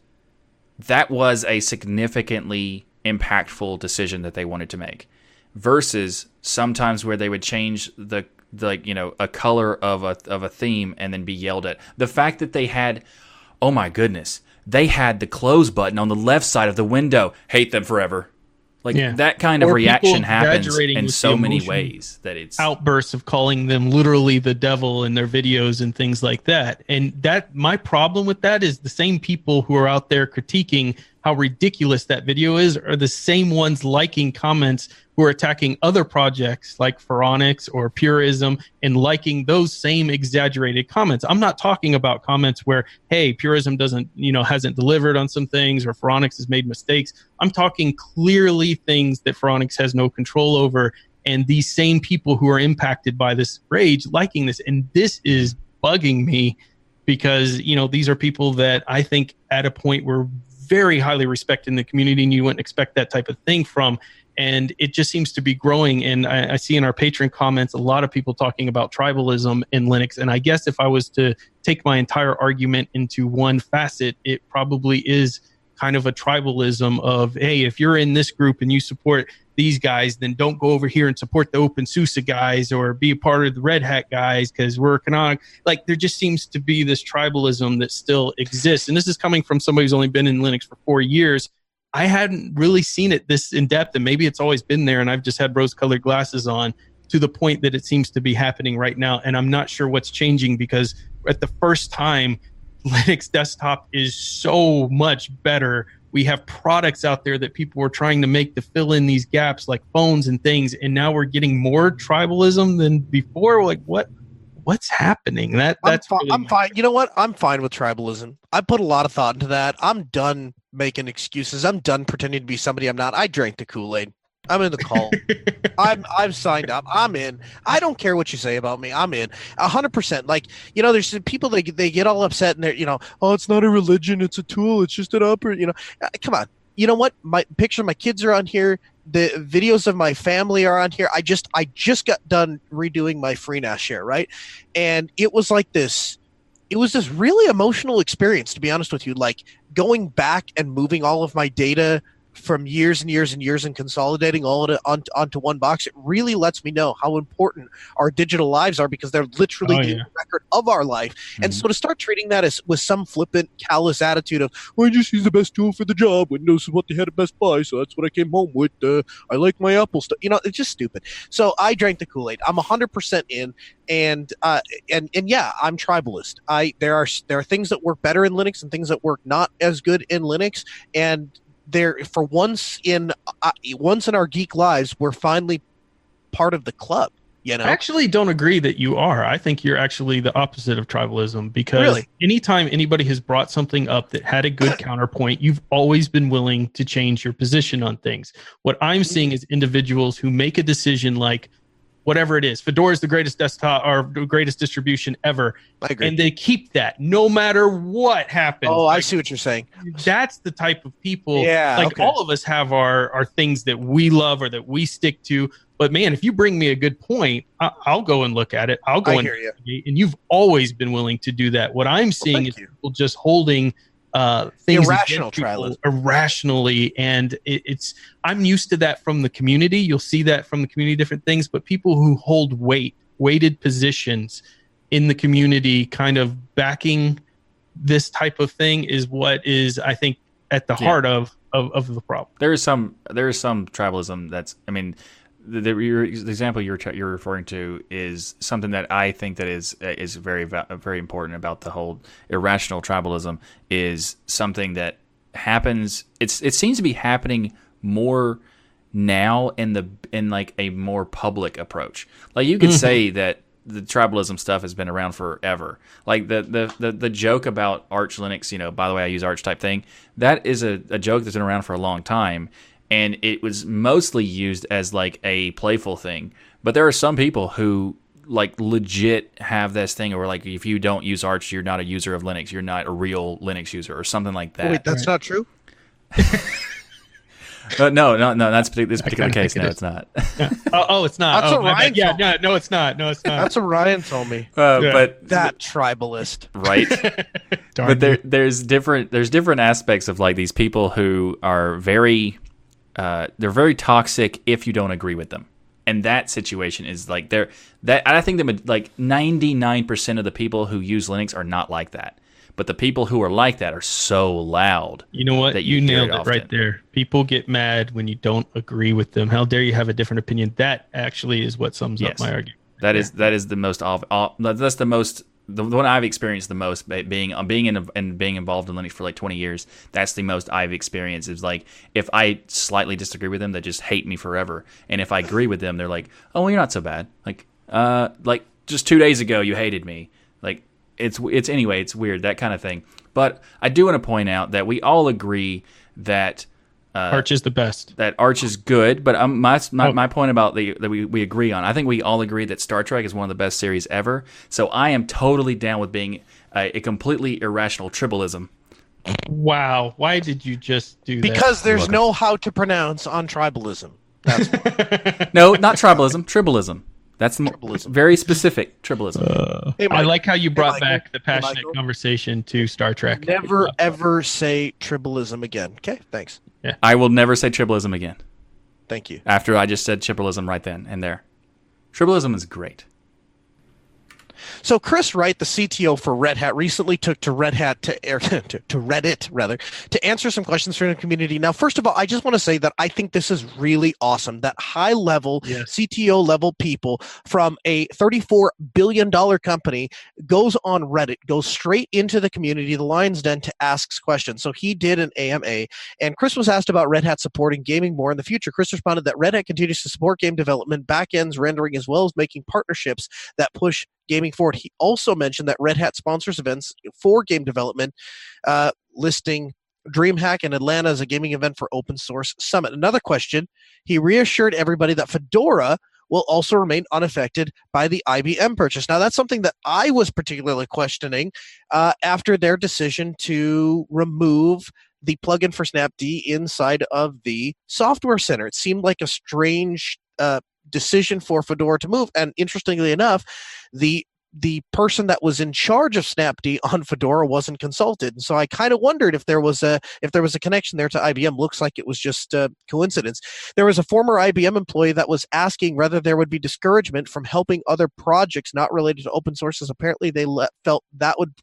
that was a significantly impactful decision that they wanted to make versus sometimes where they would change the like you know a color of a of a theme and then be yelled at. The fact that they had, oh my goodness, they had the close button on the left side of the window. Hate them forever. Like Yeah. that kind of Or reaction happens in so many ways that it's outbursts of calling them literally the devil in their videos and things like that. And that my problem with that is the same people who are out there critiquing how ridiculous that video is are the same ones liking comments who are attacking other projects like Phoronix or Purism and liking those same exaggerated comments. I'm not talking about comments where, hey, Purism doesn't, you know, hasn't delivered on some things or Phoronix has made mistakes. I'm talking clearly things that Phoronix has no control over and these same people who are impacted by this rage liking this and this is bugging me because you know these are people that i think at a point were very highly respected in the community and you wouldn't expect that type of thing from. And it just seems to be growing. And I, I see in our Patreon comments a lot of people talking about tribalism in linux. And i guess if i was to take my entire argument into one facet it probably is kind of a tribalism of hey if you're in this group and you support these guys, then don't go over here and support the open OpenSUSE guys or be a part of the Red Hat guys because we're canonic. Like there just seems to be this tribalism that still exists, and this is coming from somebody who's only been in Linux for four years. I hadn't really seen it this in depth, and maybe it's always been there, and I've just had rose-colored glasses on to the point that it seems to be happening right now, and I'm not sure what's changing because at the first time, Linux desktop is so much better we have products out there that people were trying to make to fill in these gaps like phones and things and now we're getting more tribalism than before like what what's happening that I'm, that's fi- really I'm fine. You know what? I'm fine with tribalism. I put a lot of thought into that. I'm done making excuses. I'm done pretending to be somebody I'm not. I drank the Kool Aid. I'm in the call. I'm I'm signed up. I'm in. I don't care what you say about me. I'm in. A hundred percent. Like you know, there's people they they get all upset and they're you know, oh, it's not a religion. It's a tool. It's just an upper. You know, Uh, come on. You know what? My picture. My kids are on here. The videos of my family are on here. I just I just got done redoing my FreeNAS share right, and it was like this. It was this really emotional experience, to be honest with you. Like going back and moving all of my data from years and years and years and consolidating all of it on, onto one box, it really lets me know how important our digital lives are because they're literally Oh, the record of our life. And Mhm. so to start treating that as with some flippant, callous attitude of, well, I just use the best tool for the job. Windows is what they had at Best Buy, so that's what I came home with. Uh, I like my Apple stuff. You know, it's just stupid. So I drank the Kool Aid. I'm 100% in, and uh, and and yeah, I'm tribalist. I there are there are things that work better in Linux and things that work not as good in Linux, and there for once in uh, once in our geek lives, we're finally part of the club. You know, I actually don't agree that you are. I think you're actually the opposite of tribalism because Really? anytime anybody has brought something up that had a good counterpoint, you've always been willing to change your position on things. What I'm seeing is individuals who make a decision like whatever it is, Fedora is the greatest desktop or the greatest distribution ever, I agree. and they keep that no matter what happens. oh, I Like, see what you're saying. that's the type of people Yeah, like okay. all of us have our our things that we love or that we stick to but man if you bring me a good point I, i'll go and look at it i'll go I and hear you. and you've always been willing to do that what i'm seeing thank is you. people just holding uh things Irrational against tribalism. irrationally and it, it's i'm used to that from the community you'll see that from the community different things but people who hold weight weighted positions in the community kind of backing this type of thing is what is i think at the Yeah. heart of, of of the problem there is some there is some tribalism that's i mean the, the, your, the example you're you're referring to is something that I think that is uh, is very very important about the whole irrational tribalism is something that happens it's it seems to be happening more now in the in like a more public approach like you could mm-hmm. say that the tribalism stuff has been around forever. Like the, the the the joke about Arch Linux, you know, by the way, I use Arch type thing. That is a, a joke that's been around for a long time, and it was mostly used as like a playful thing. But there are some people who like legit have this thing where like if you don't use Arch, you're not a user of Linux. You're not a real Linux user or something like that. Wait, that's not true. Uh, no, no, no. That's this particular case. think No, it it's not. oh, oh it's not That's oh, what. Ryan yeah no, no it's not no it's not That's what Ryan told me. Uh, Yeah. But That tribalist. right. But there there's different there's different aspects of like these people who are very uh, they're very toxic if you don't agree with them and that situation is like they're that I think that like 99% of the people who use Linux are not like that. But the people who are like that are so loud. You know what? that You, you nailed it it right there. People get mad when you don't agree with them. How dare you have a different opinion? That actually is what sums Yes. up my argument. That is that is the most of uh, that's the most the one I've experienced the most being uh, being in and being involved in Linux for like 20 years. That's the most I've experienced. Is like if I slightly disagree with them, they just hate me forever. And if I agree with them, they're like, "Oh, well, you're not so bad." Like, uh, like just two days ago you hated me. Like it's it's anyway, it's weird that kind of thing. But I do want to point out that we all agree that Arch is the best. that Arch is good, but um, my my, Oh. my point about the that we, we agree on, I think we all agree that Star Trek is one of the best series ever. So I am totally down with being a, a completely irrational tribalism. Wow. Why did you just do that? Because there's no how to pronounce on tribalism. That's? No, not tribalism, tribalism. That's Tribalism. very specific tribalism. Uh, hey, I like how you brought Michael. back the passionate Michael. conversation to Star Trek. never ever say tribalism again. Okay, thanks. Yeah. I will never say tribalism again. Thank you. After I just said tribalism right then and there, tribalism is great. So Chris Wright, the CTO for Red Hat, recently took to Red Hat to, to to Reddit rather to answer some questions from the community. Now, first of all, I just want to say that I think this is really awesome. That high level Yes. CTO level people from a 34 billion dollar company goes on Reddit, goes straight into the community, the Lions Den, to ask questions. So he did an AMA, and Chris was asked about Red Hat supporting gaming more in the future. Chris responded that Red Hat continues to support game development, backends, rendering, as well as making partnerships that push gaming forward. He also mentioned that Red Hat sponsors events for game development, uh, listing DreamHack in Atlanta as a gaming event for Open Source Summit. Another question: He reassured everybody that Fedora will also remain unaffected by the IBM purchase. Now, that's something that I was particularly questioning uh, after their decision to remove the plugin for Snapd inside of the Software Center. It seemed like a strange uh, decision for Fedora to move. And interestingly enough, the the person that was in charge of Snapd on Fedora wasn't consulted. And so I kind of wondered if there was a if there was a connection there to IBM. Looks like it was just a coincidence. There was a former IBM employee that was asking whether there would be discouragement from helping other projects not related to open sources. Apparently, they felt that would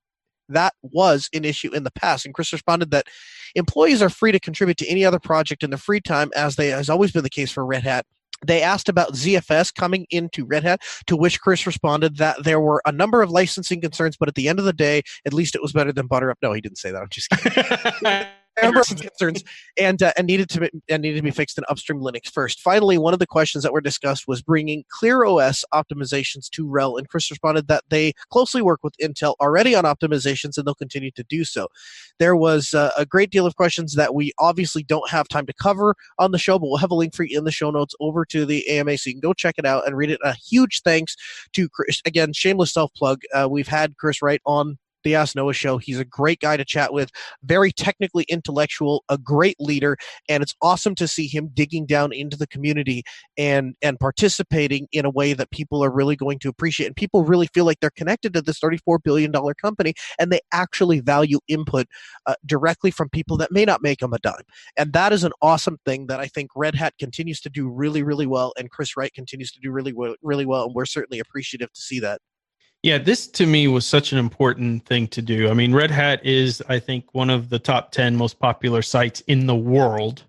that was an issue in the past. And Chris responded that employees are free to contribute to any other project in their free time, as they has always been the case for Red Hat. They asked about ZFS coming into Red Hat, to which Chris responded that there were a number of licensing concerns, but at the end of the day, at least it was better than Butter Up. No, he didn't say that. I'm just kidding concerns and uh, and needed to be, and needed to be fixed in upstream Linux first. Finally, one of the questions that were discussed was bringing ClearOS optimizations to RHEL, and Chris responded that they closely work with Intel already on optimizations, and they'll continue to do so. There was uh, a great deal of questions that we obviously don't have time to cover on the show, but we'll have a link for you in the show notes over to the AMA, so you can go check it out and read it. A huge thanks to Chris. Again, shameless self plug. Uh, we've had Chris Wright on the Ask Noah show. He's a great guy to chat with very technically intellectual, a great leader, and it's awesome to see him digging down into the community and and participating in a way that people are really going to appreciate. And people really feel like they're connected to this $34 billion company and they actually value input uh, directly from people that may not make them a dime. And that is an awesome thing that I think Red Hat continues to do really, really well, and Chris Wright continues to do really well, really well, and we're certainly appreciative to see that. Yeah, this to me was such an important thing to do. I mean, Reddit is, I think, one of the top 10 most popular sites in the world.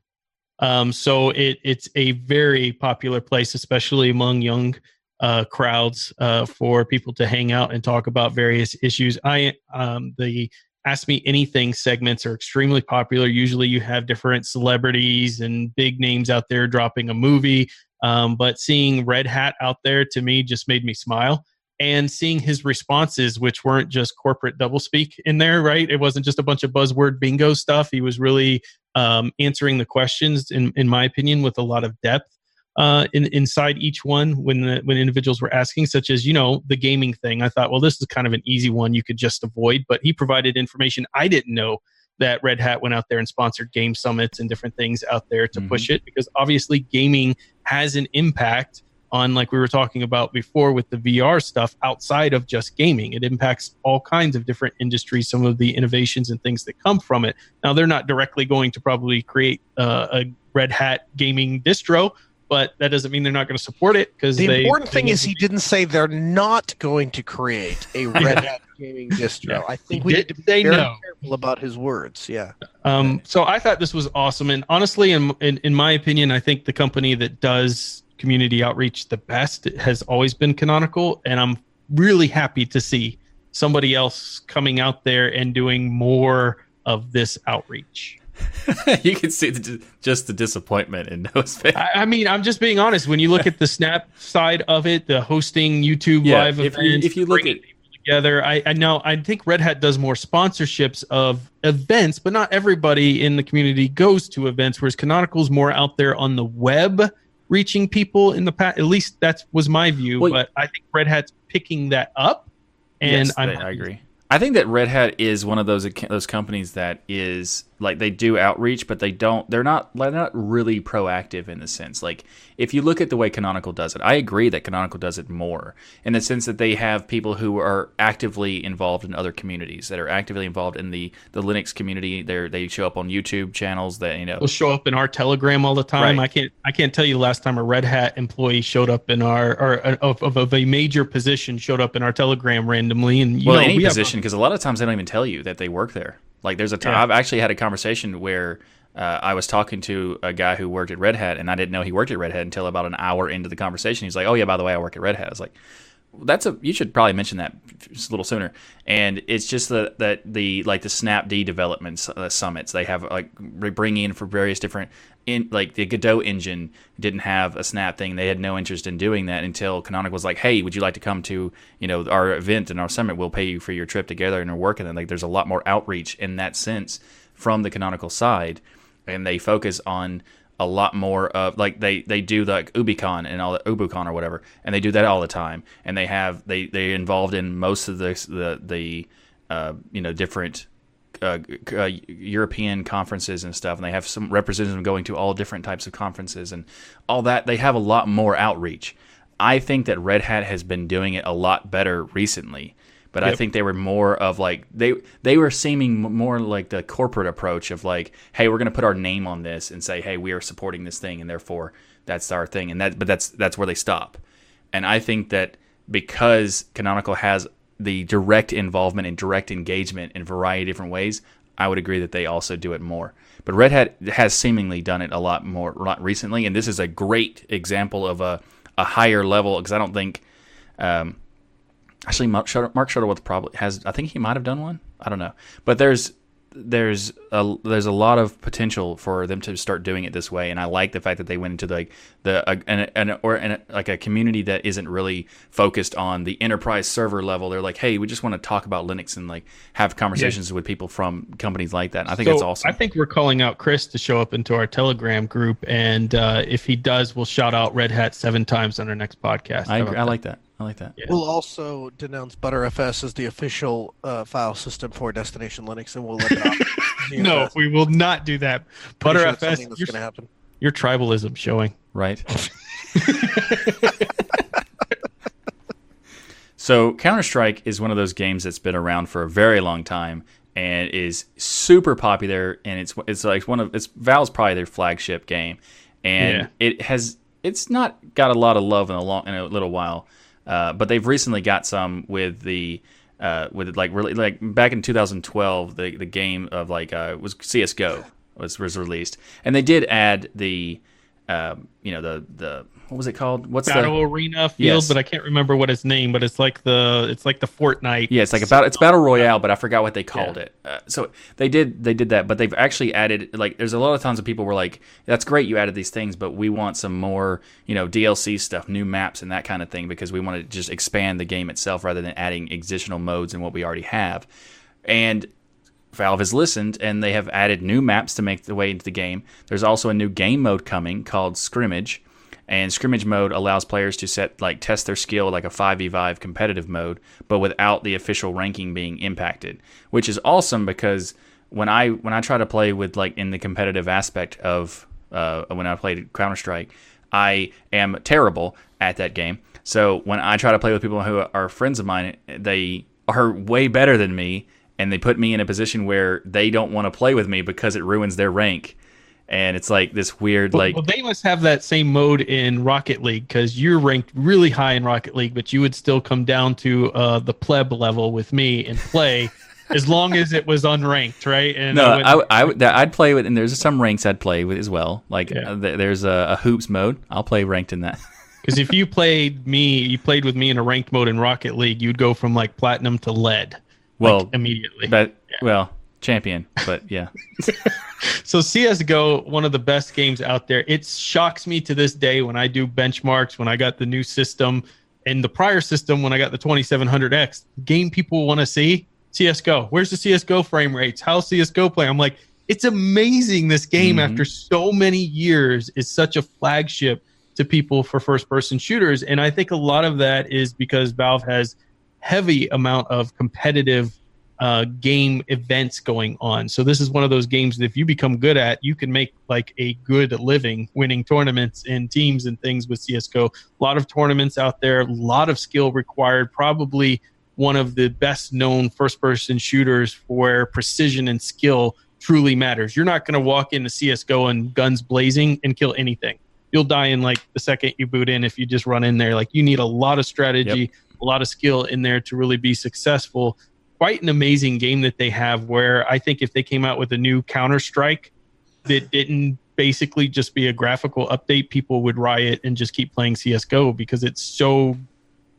Um, so it, it's a very popular place, especially among young uh, crowds, uh, for people to hang out and talk about various issues. I um, the Ask Me Anything segments are extremely popular. Usually, you have different celebrities and big names out there dropping a movie. Um, but seeing Red Hat out there to me just made me smile and seeing his responses, which weren't just corporate doublespeak in there, right? It wasn't just a bunch of buzzword bingo stuff. He was really um, answering the questions, in, in my opinion, with a lot of depth uh, in, inside each one when the, when individuals were asking, such as you know the gaming thing. I thought, well, this is kind of an easy one you could just avoid, but he provided information I didn't know that Red Hat went out there and sponsored game summits and different things out there to Mhm. push it because obviously gaming has an impact on like we were talking about before with the VR stuff outside of just gaming. It impacts all kinds of different industries, some of the innovations and things that come from it. Now they're not directly going to probably create uh, a Red Hat gaming distro, but that doesn't mean they're not going to support it because The they, important thing is he didn't say they're not going to create a Red Hat gaming distro. Yeah. I think we did need to be very no. careful about his words. Yeah. Um, so I thought this was awesome, and honestly, in, in in my opinion, I think the company that does community outreach the best has always been Canonical, and I'm really happy to see somebody else coming out there and doing more of this outreach. you can see the, just the disappointment in those face. I, I mean, I'm just being honest. When you look at the Snap side of it, the hosting YouTube Yeah, live if events, you- if you look at- together, I, I know I think Red Hat does more sponsorships of events, but not everybody in the community goes to events. Whereas Canonical's more out there on the web, reaching people in the past. At least that was my view. Well, but I think Red Hat's picking that up, and Yes, I agree. I think that Red Hat is one of those those companies that is like they do outreach, but they don't. They're not. They're not really proactive in the sense. Like if you look at the way Canonical does it, I agree that Canonical does it more in the sense that they have people who are actively involved in other communities that are actively involved in the the Linux community. They they show up on YouTube channels that you know. will show up in our Telegram all the time. Right. I can't I can't tell you the last time a Red Hat employee showed up in our or uh, of, of, of a major position showed up in our Telegram randomly. And you well, know, any we position because a lot of times they don't even tell you that they work there. Like there's a time Yeah. I've actually had a conversation where uh, I was talking to a guy who worked at Red Hat, and I didn't know he worked at Red Hat until about an hour into the conversation. He's like, "Oh yeah, by the way, I work at Red Hat." I was like, "That's a you should probably mention that just a little sooner." And it's just that that the like the Snapd development uh, summits they have like they bring in for various different in like the Godot engine didn't have a Snap thing. They had no interest in doing that until Canonical was like, "Hey, would you like to come to you know our event and our summit? We'll pay you for your trip together and we're working." And like, there's a lot more outreach in that sense from the Canonical side, and they focus on a lot more of like they they do like UbiCon and all the UbuCon or whatever, and they do that all the time. And they have they they involved in most of the the the uh, you know different uh, uh, European conferences and stuff, and they have some representatives going to all different types of conferences and all that. They have a lot more outreach. I think that Red Hat has been doing it a lot better recently, but I think they were more of like they they were seeming more like the corporate approach of like, hey, we're going to put our name on this and say, hey, we are supporting this thing, and therefore that's our thing, and that but that's that's where they stop. And I think that because Canonical has the direct involvement and direct engagement in a variety of different ways, I would agree that they also do it more. But Red Hat has seemingly done it a lot more recently, and this is a great example of a, a higher level because I don't think. Um, actually, Mark Shuttleworth probably has. I think he might have done one. I don't know, but there's there's a there's a lot of potential for them to start doing it this way, and I like the fact that they went into like the uh, an, an or an, like a community that isn't really focused on the enterprise server level. They're like, hey, we just want to talk about Linux and like have conversations with people from companies like that. And I think so it's awesome. I think we're calling out Chris to show up into our Telegram group, and uh, if he does, we'll shout out Red Hat seven times on our next podcast. I. I that? like that. I like that. Yeah. We'll also denounce ButterFS as the official uh, file system for Destination Linux, and we'll let it out. No, we will not do that. Pretty sure ButterFS, that's something that's your, going to happen. your tribalism showing. Right. so Counter Strike is one of those games that's been around for a very long time and is super popular. And it's it's like one of it's Valve's probably their flagship game, and Yeah. it has it's not got a lot of love in a long in a little while, uh, but they've recently got some with the. Uh, with like really like back in 2012, the the game of like uh, was CS:GO was was released, and they did add the um, you know the the what was it called? What's Battle the Arena Field, Yes. but I can't remember what its name. But it's like the it's like the Fortnite. yeah? It's like about it's battle royale, but I forgot what they called it. Uh, so they did they did that, but they've actually added like there's a lot of times that people were like, "That's great, you added these things, but we want some more you know DLC stuff, new maps, and that kind of thing because we want to just expand the game itself rather than adding additional modes in what we already have." And Valve has listened and they have added new maps to make the way into the game. There's also a new game mode coming called Scrimmage. And scrimmage mode allows players to set like test their skill like a 5v5 competitive mode, but without the official ranking being impacted, which is awesome because when I when I try to play with like in the competitive aspect of uh, when I played Counter Strike, I am terrible at that game. So when I try to play with people who are friends of mine, they are way better than me, and they put me in a position where they don't want to play with me because it ruins their rank. And it's like this weird Well, like well, they must have that same mode in Rocket League because you're ranked really high in Rocket League, but you would still come down to uh, the pleb level with me and play as long as it was unranked, right? And no, I, I, would- I'd play with, and there's some ranks I'd play with as well. Like Yeah. uh, th- there's a, a hoops mode. I'll play ranked in that. Because if you played me, you played with me in a ranked mode in Rocket League, you'd go from like platinum to lead. like, Well, immediately. but well, champion, but yeah, So CS:GO, one of the best games out there. It shocks me to this day when I do benchmarks when I got the new system and the prior system when I got the 2700X. Game people want to see CS:GO. Where's the CS:GO frame rates? How's CS:GO play? I'm like, it's amazing. This game Mhm. after so many years is such a flagship to people for first-person shooters, and I think a lot of that is because Valve has heavy amount of competitive uh, game events going on. So this is one of those games that if you become good at, you can make like a good living winning tournaments and teams and things with CS:GO. A lot of tournaments out there, a lot of skill required. Probably one of the best known first-person shooters where precision and skill truly matters. You're not going to walk into CS:GO and guns blazing and kill anything. You'll die in like the second you boot in if you just run in there. Like you need a lot of strategy, a lot of skill in there to really be successful quite an amazing game that they have where I think if they came out with a new Counter Strike that didn't basically just be a graphical update, people would riot and just keep playing CS:GO because it's so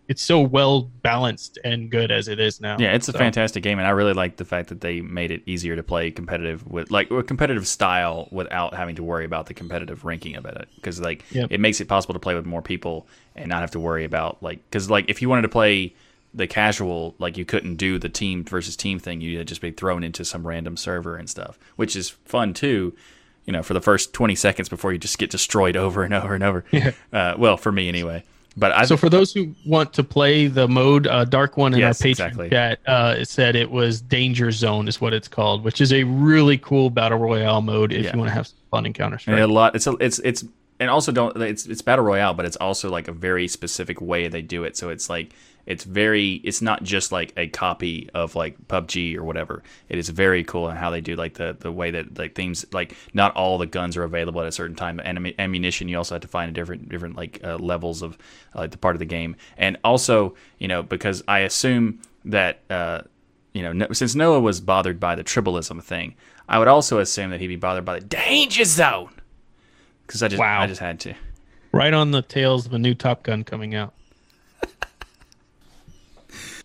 it's so well balanced and good as it is now. yeah, it's a fantastic game, and I really like the fact that they made it easier to play competitive with like a competitive style without having to worry about the competitive ranking of it. Because like Yep. it makes it possible to play with more people and not have to worry about like because like if you wanted to play the casual like you couldn't do the team versus team thing you'd just be thrown into some random server and stuff which is fun too you know for the first 20 seconds before you just get destroyed over and over and over Yeah. uh, well for me anyway but i So for those who want to play the mode, uh, Dark One in Yes, our Patreon exactly. chat uh, it said it was Danger Zone is what it's called, which is a really cool battle royale mode if Yeah. you want to have some fun encounters. Counter And a lot. It's a, it's it's and also don't it's it's battle royale, but it's also like a very specific way they do it. So it's like it's very it's not just like a copy of like PUBG or whatever. It is very cool in how they do like the the way that like things like not all the guns are available at a certain time. And ammunition you also have to find different different like uh, levels of uh, like the part of the game. And also you know because I assume that. uh you know, no, since Noah was bothered by the tribalism thing, I would also assume that he'd be bothered by the danger zone. Because I just, Wow. I just had to. right on the tails of a new Top Gun coming out.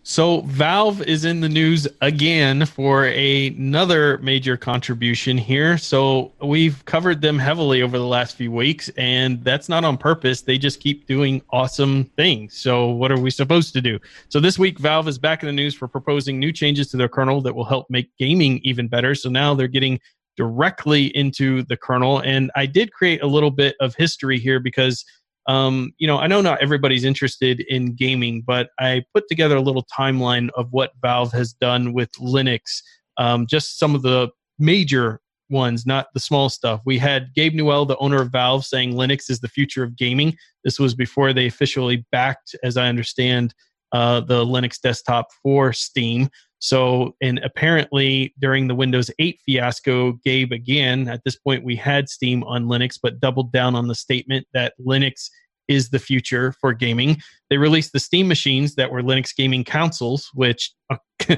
So Valve is in the news again for a- another major contribution here. So we've covered them heavily over the last few weeks, and that's not on purpose. They just keep doing awesome things. So what are we supposed to do? So this week, Valve is back in the news for proposing new changes to their kernel that will help make gaming even better. So now they're getting directly into the kernel. And I did create a little bit of history here because, um, you know, I know not everybody's interested in gaming, but I put together a little timeline of what Valve has done with Linux, um, just some of the major ones, not the small stuff. We had Gabe Newell, the owner of Valve, saying Linux is the future of gaming. This was before they officially backed, as I understand, uh, the Linux desktop for Steam. So, and apparently during the Windows 8 fiasco, Gabe again, at this point we had Steam on Linux, but doubled down on the statement that Linux is the future for gaming. They released the Steam machines that were Linux gaming consoles, which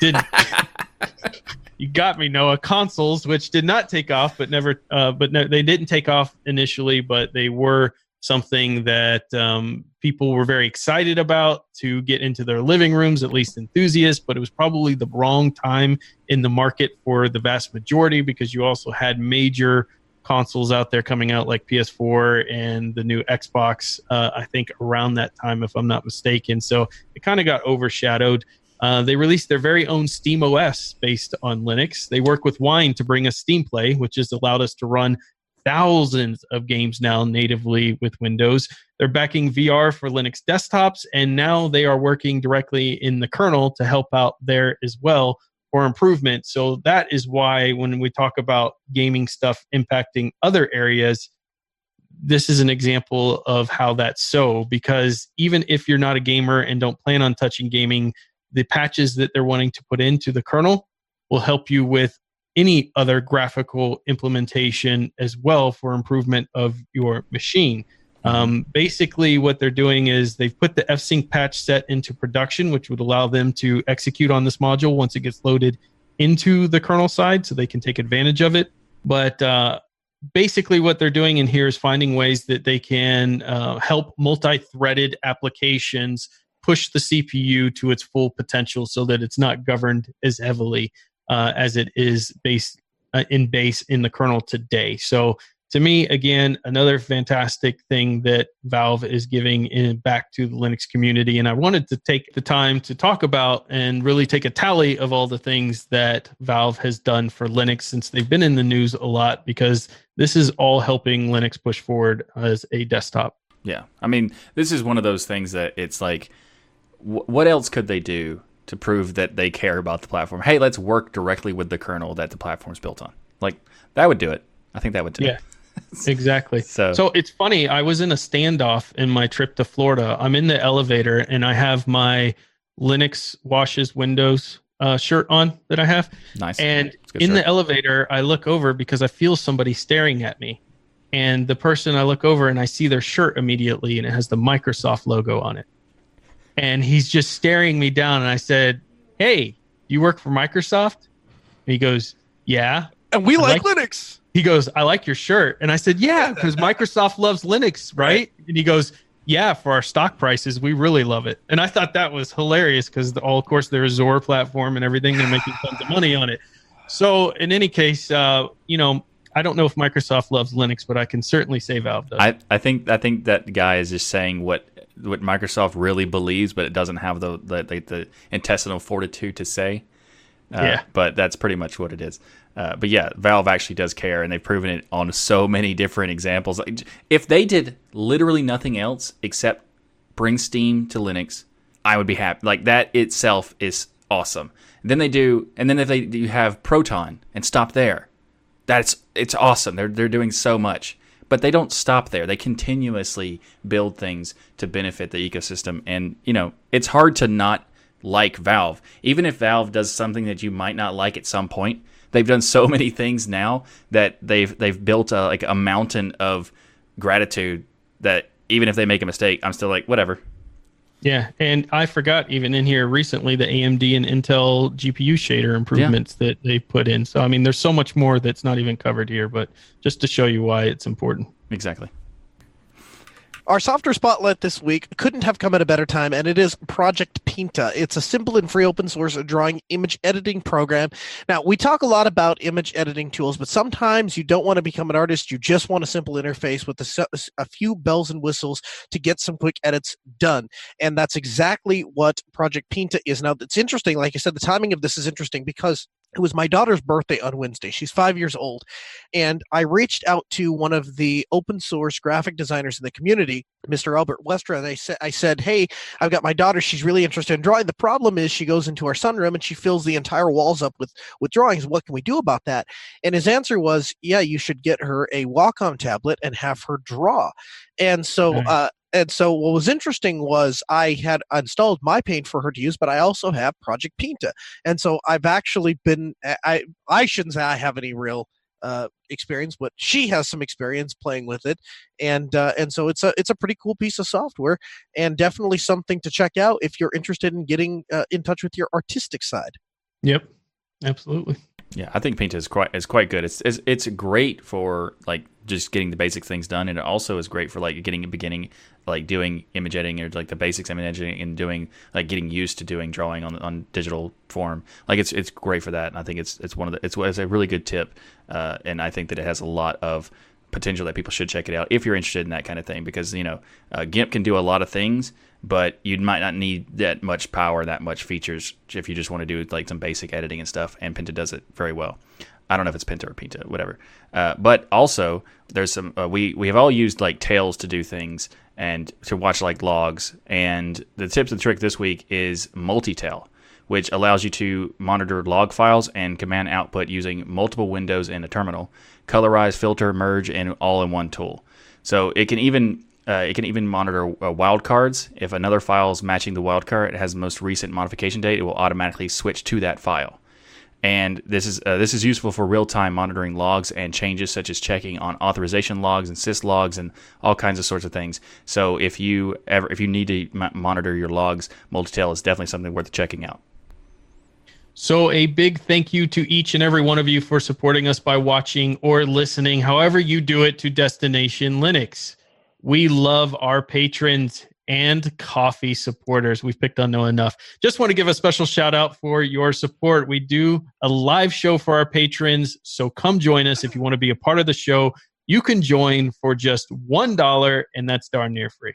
did. you got me, Noah. Consoles, which did not take off, but never, uh, but no, they didn't take off initially, but they were something that um, people were very excited about to get into their living rooms, at least enthusiasts. But it was probably the wrong time in the market for the vast majority because you also had major consoles out there coming out like PS4 and the new Xbox. Uh, I think around that time, if I'm not mistaken. So it kind of got overshadowed. Uh, they released their very own Steam OS based on Linux. They work with Wine to bring us Steam Play, which has allowed us to run thousands of games now natively with Windows. They're backing VR for Linux desktops, and now they are working directly in the kernel to help out there as well for improvement. So that is why when we talk about gaming stuff impacting other areas, this is an example of how that's so because even if you're not a gamer and don't plan on touching gaming, the patches that they're wanting to put into the kernel will help you with any other graphical implementation as well for improvement of your machine. Um, basically, what they're doing is they've put the fsync patch set into production, which would allow them to execute on this module once it gets loaded into the kernel side so they can take advantage of it. But uh, basically, what they're doing in here is finding ways that they can uh, help multi threaded applications push the CPU to its full potential so that it's not governed as heavily uh, as it is based uh, in base in the kernel today. So to me, again, another fantastic thing that Valve is giving in, back to the Linux community. And I wanted to take the time to talk about and really take a tally of all the things that Valve has done for Linux since they've been in the news a lot, because this is all helping Linux push forward as a desktop. Yeah. I mean, this is one of those things that it's like, wh- what else could they do to prove that they care about the platform? Hey, let's work directly with the kernel that the platform's built on. Like, that would do it. I think that would do yeah. it. exactly. So, so it's funny. I was in a standoff in my trip to Florida. I'm in the elevator and I have my Linux washes Windows uh, shirt on that I have. Nice. And in shirt. the elevator, I look over because I feel somebody staring at me. And the person I look over and I see their shirt immediately and it has the Microsoft logo on it. And he's just staring me down. And I said, Hey, you work for Microsoft? And he goes, Yeah. And we like, like Linux he goes, I like your shirt. And I said, Yeah, because Microsoft loves Linux, right? right? And he goes, Yeah, for our stock prices, we really love it. And I thought that was hilarious because, all of course, their Azure platform and everything, they're making tons of money on it. So, in any case, uh, you know, I don't know if Microsoft loves Linux, but I can certainly say Valve does. I, I think I think that guy is just saying what what Microsoft really believes, but it doesn't have the the, the, the intestinal fortitude to say. Uh, yeah. But that's pretty much what it is. Uh, but yeah, Valve actually does care, and they've proven it on so many different examples. If they did literally nothing else except bring Steam to Linux, I would be happy. Like that itself is awesome. And then they do, and then if they you have Proton and stop there, that's it's awesome. They're they're doing so much, but they don't stop there. They continuously build things to benefit the ecosystem, and you know it's hard to not like Valve, even if Valve does something that you might not like at some point they've done so many things now that they've they've built a, like a mountain of gratitude that even if they make a mistake, I'm still like whatever. Yeah, and I forgot even in here recently the AMD and Intel GPU shader improvements yeah. that they put in. So I mean, there's so much more that's not even covered here, but just to show you why it's important. Exactly. Our software spotlight this week couldn't have come at a better time, and it is Project Pinta. It's a simple and free open source drawing image editing program. Now, we talk a lot about image editing tools, but sometimes you don't want to become an artist. You just want a simple interface with a, a few bells and whistles to get some quick edits done. And that's exactly what Project Pinta is. Now, it's interesting. Like I said, the timing of this is interesting because it was my daughter's birthday on Wednesday. She's five years old. And I reached out to one of the open source graphic designers in the community, Mr. Albert Westra, and I said, I said, Hey, I've got my daughter. She's really interested in drawing. The problem is she goes into our sunroom and she fills the entire walls up with, with drawings. What can we do about that? And his answer was, Yeah, you should get her a Wacom tablet and have her draw. And so uh, and so what was interesting was I had installed MyPaint for her to use, but I also have Project Pinta, and so I've actually been I I shouldn't say I have any real uh, experience, but she has some experience playing with it, and uh, and so it's a it's a pretty cool piece of software, and definitely something to check out if you're interested in getting uh, in touch with your artistic side. Yep, absolutely. Yeah, I think Pinta is quite is quite good. It's, it's it's great for like just getting the basic things done, and it also is great for like getting a beginning, like doing image editing or like the basics image editing and doing like getting used to doing drawing on on digital form. Like it's it's great for that, and I think it's it's one of the it's, it's a really good tip, uh, and I think that it has a lot of potential that people should check it out if you're interested in that kind of thing because you know uh, GIMP can do a lot of things, but you might not need that much power, that much features if you just want to do like some basic editing and stuff. And Pinta does it very well. I don't know if it's Pinta or Pinta, whatever. Uh, but also, there's some uh, we we have all used like Tails to do things and to watch like logs. And the tips and trick this week is multi-tail, which allows you to monitor log files and command output using multiple windows in a terminal, colorize, filter, merge, and all in one tool. So it can even uh, it can even monitor uh, wildcards. If another file is matching the wildcard, it has the most recent modification date, it will automatically switch to that file. and this is uh, this is useful for real time monitoring logs and changes such as checking on authorization logs and sys logs and all kinds of sorts of things. So if you ever if you need to m- monitor your logs, Multitail is definitely something worth checking out. So, a big thank you to each and every one of you for supporting us by watching or listening, however you do it, to Destination Linux. We love our patrons and coffee supporters. We've picked on Noah enough. Just want to give a special shout out for your support. We do a live show for our patrons, so come join us if you want to be a part of the show. You can join for just $1, and that's darn near free.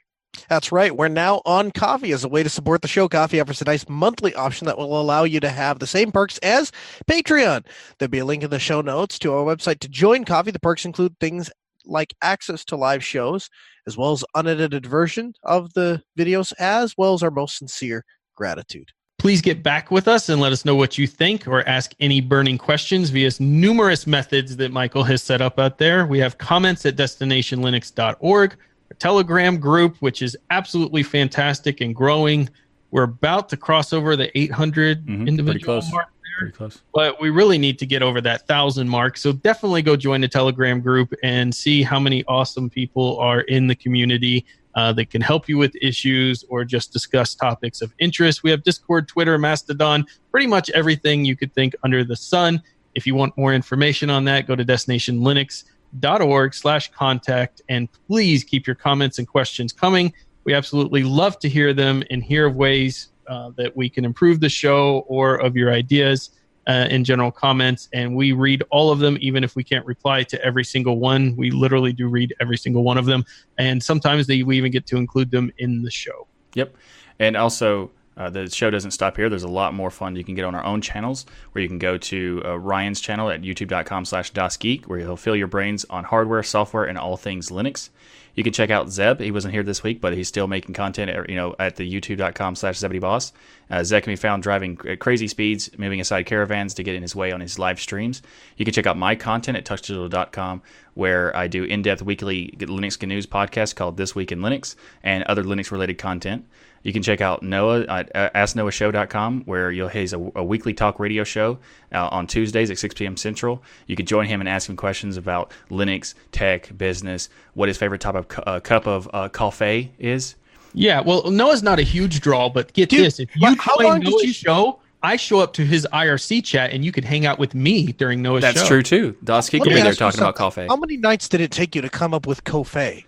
That's right. We're now on Ko-fi as a way to support the show. Ko-fi offers a nice monthly option that will allow you to have the same perks as Patreon. There'll be a link in the show notes to our website to join Ko-fi. The perks include things like access to live shows, as well as unedited version of the videos, as well as our most sincere gratitude. Please get back with us and let us know what you think or ask any burning questions via numerous methods that Michael has set up out there. We have comments at destinationlinux.org a Telegram group, which is absolutely fantastic and growing. We're about to cross over the 800 mm-hmm, individual mark there, but we really need to get over that thousand mark. So definitely go join the Telegram group and see how many awesome people are in the community uh, that can help you with issues or just discuss topics of interest. We have Discord, Twitter, Mastodon, pretty much everything you could think under the sun. If you want more information on that, go to destinationlinux.org slash contact and please keep your comments and questions coming we absolutely love to hear them and hear of ways uh, that we can improve the show or of your ideas uh, in general comments and we read all of them even if we can't reply to every single one we literally do read every single one of them and sometimes they, we even get to include them in the show yep and also uh, the show doesn't stop here. There's a lot more fun you can get on our own channels, where you can go to uh, Ryan's channel at youtube.com slash DasGeek, where he'll fill your brains on hardware, software, and all things Linux. You can check out Zeb. He wasn't here this week, but he's still making content you know, at the youtube.com slash ZebedeeBoss. Uh, Zeb can be found driving at crazy speeds, moving aside caravans to get in his way on his live streams. You can check out my content at tuxdigital.com, where I do in-depth weekly Linux news podcast called This Week in Linux and other Linux-related content. You can check out Noah at AskNoahShow.com, where you'll he's a, a weekly talk radio show uh, on Tuesdays at 6 p.m. Central. You can join him and ask him questions about Linux, tech, business, what his favorite type of cu- uh, cup of uh, coffee is. Yeah, well, Noah's not a huge draw, but get Dude, this: if you join Noah's you... show, I show up to his IRC chat, and you could hang out with me during Noah's That's show. That's true too. Dosky could be there talking about coffee. How many nights did it take you to come up with coffee?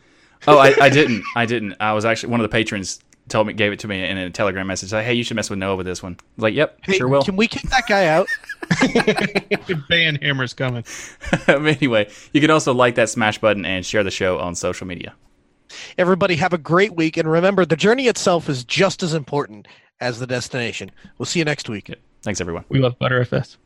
oh, I, I, didn't. I didn't. I was actually one of the patrons told me, gave it to me in a Telegram message. Like, hey, you should mess with Noah with this one. I was like, yep, hey, sure will. Can we kick that guy out? Ban hammer's coming. anyway, you can also like that smash button and share the show on social media. Everybody have a great week, and remember, the journey itself is just as important as the destination. We'll see you next week. Thanks, everyone. We love Butterfs.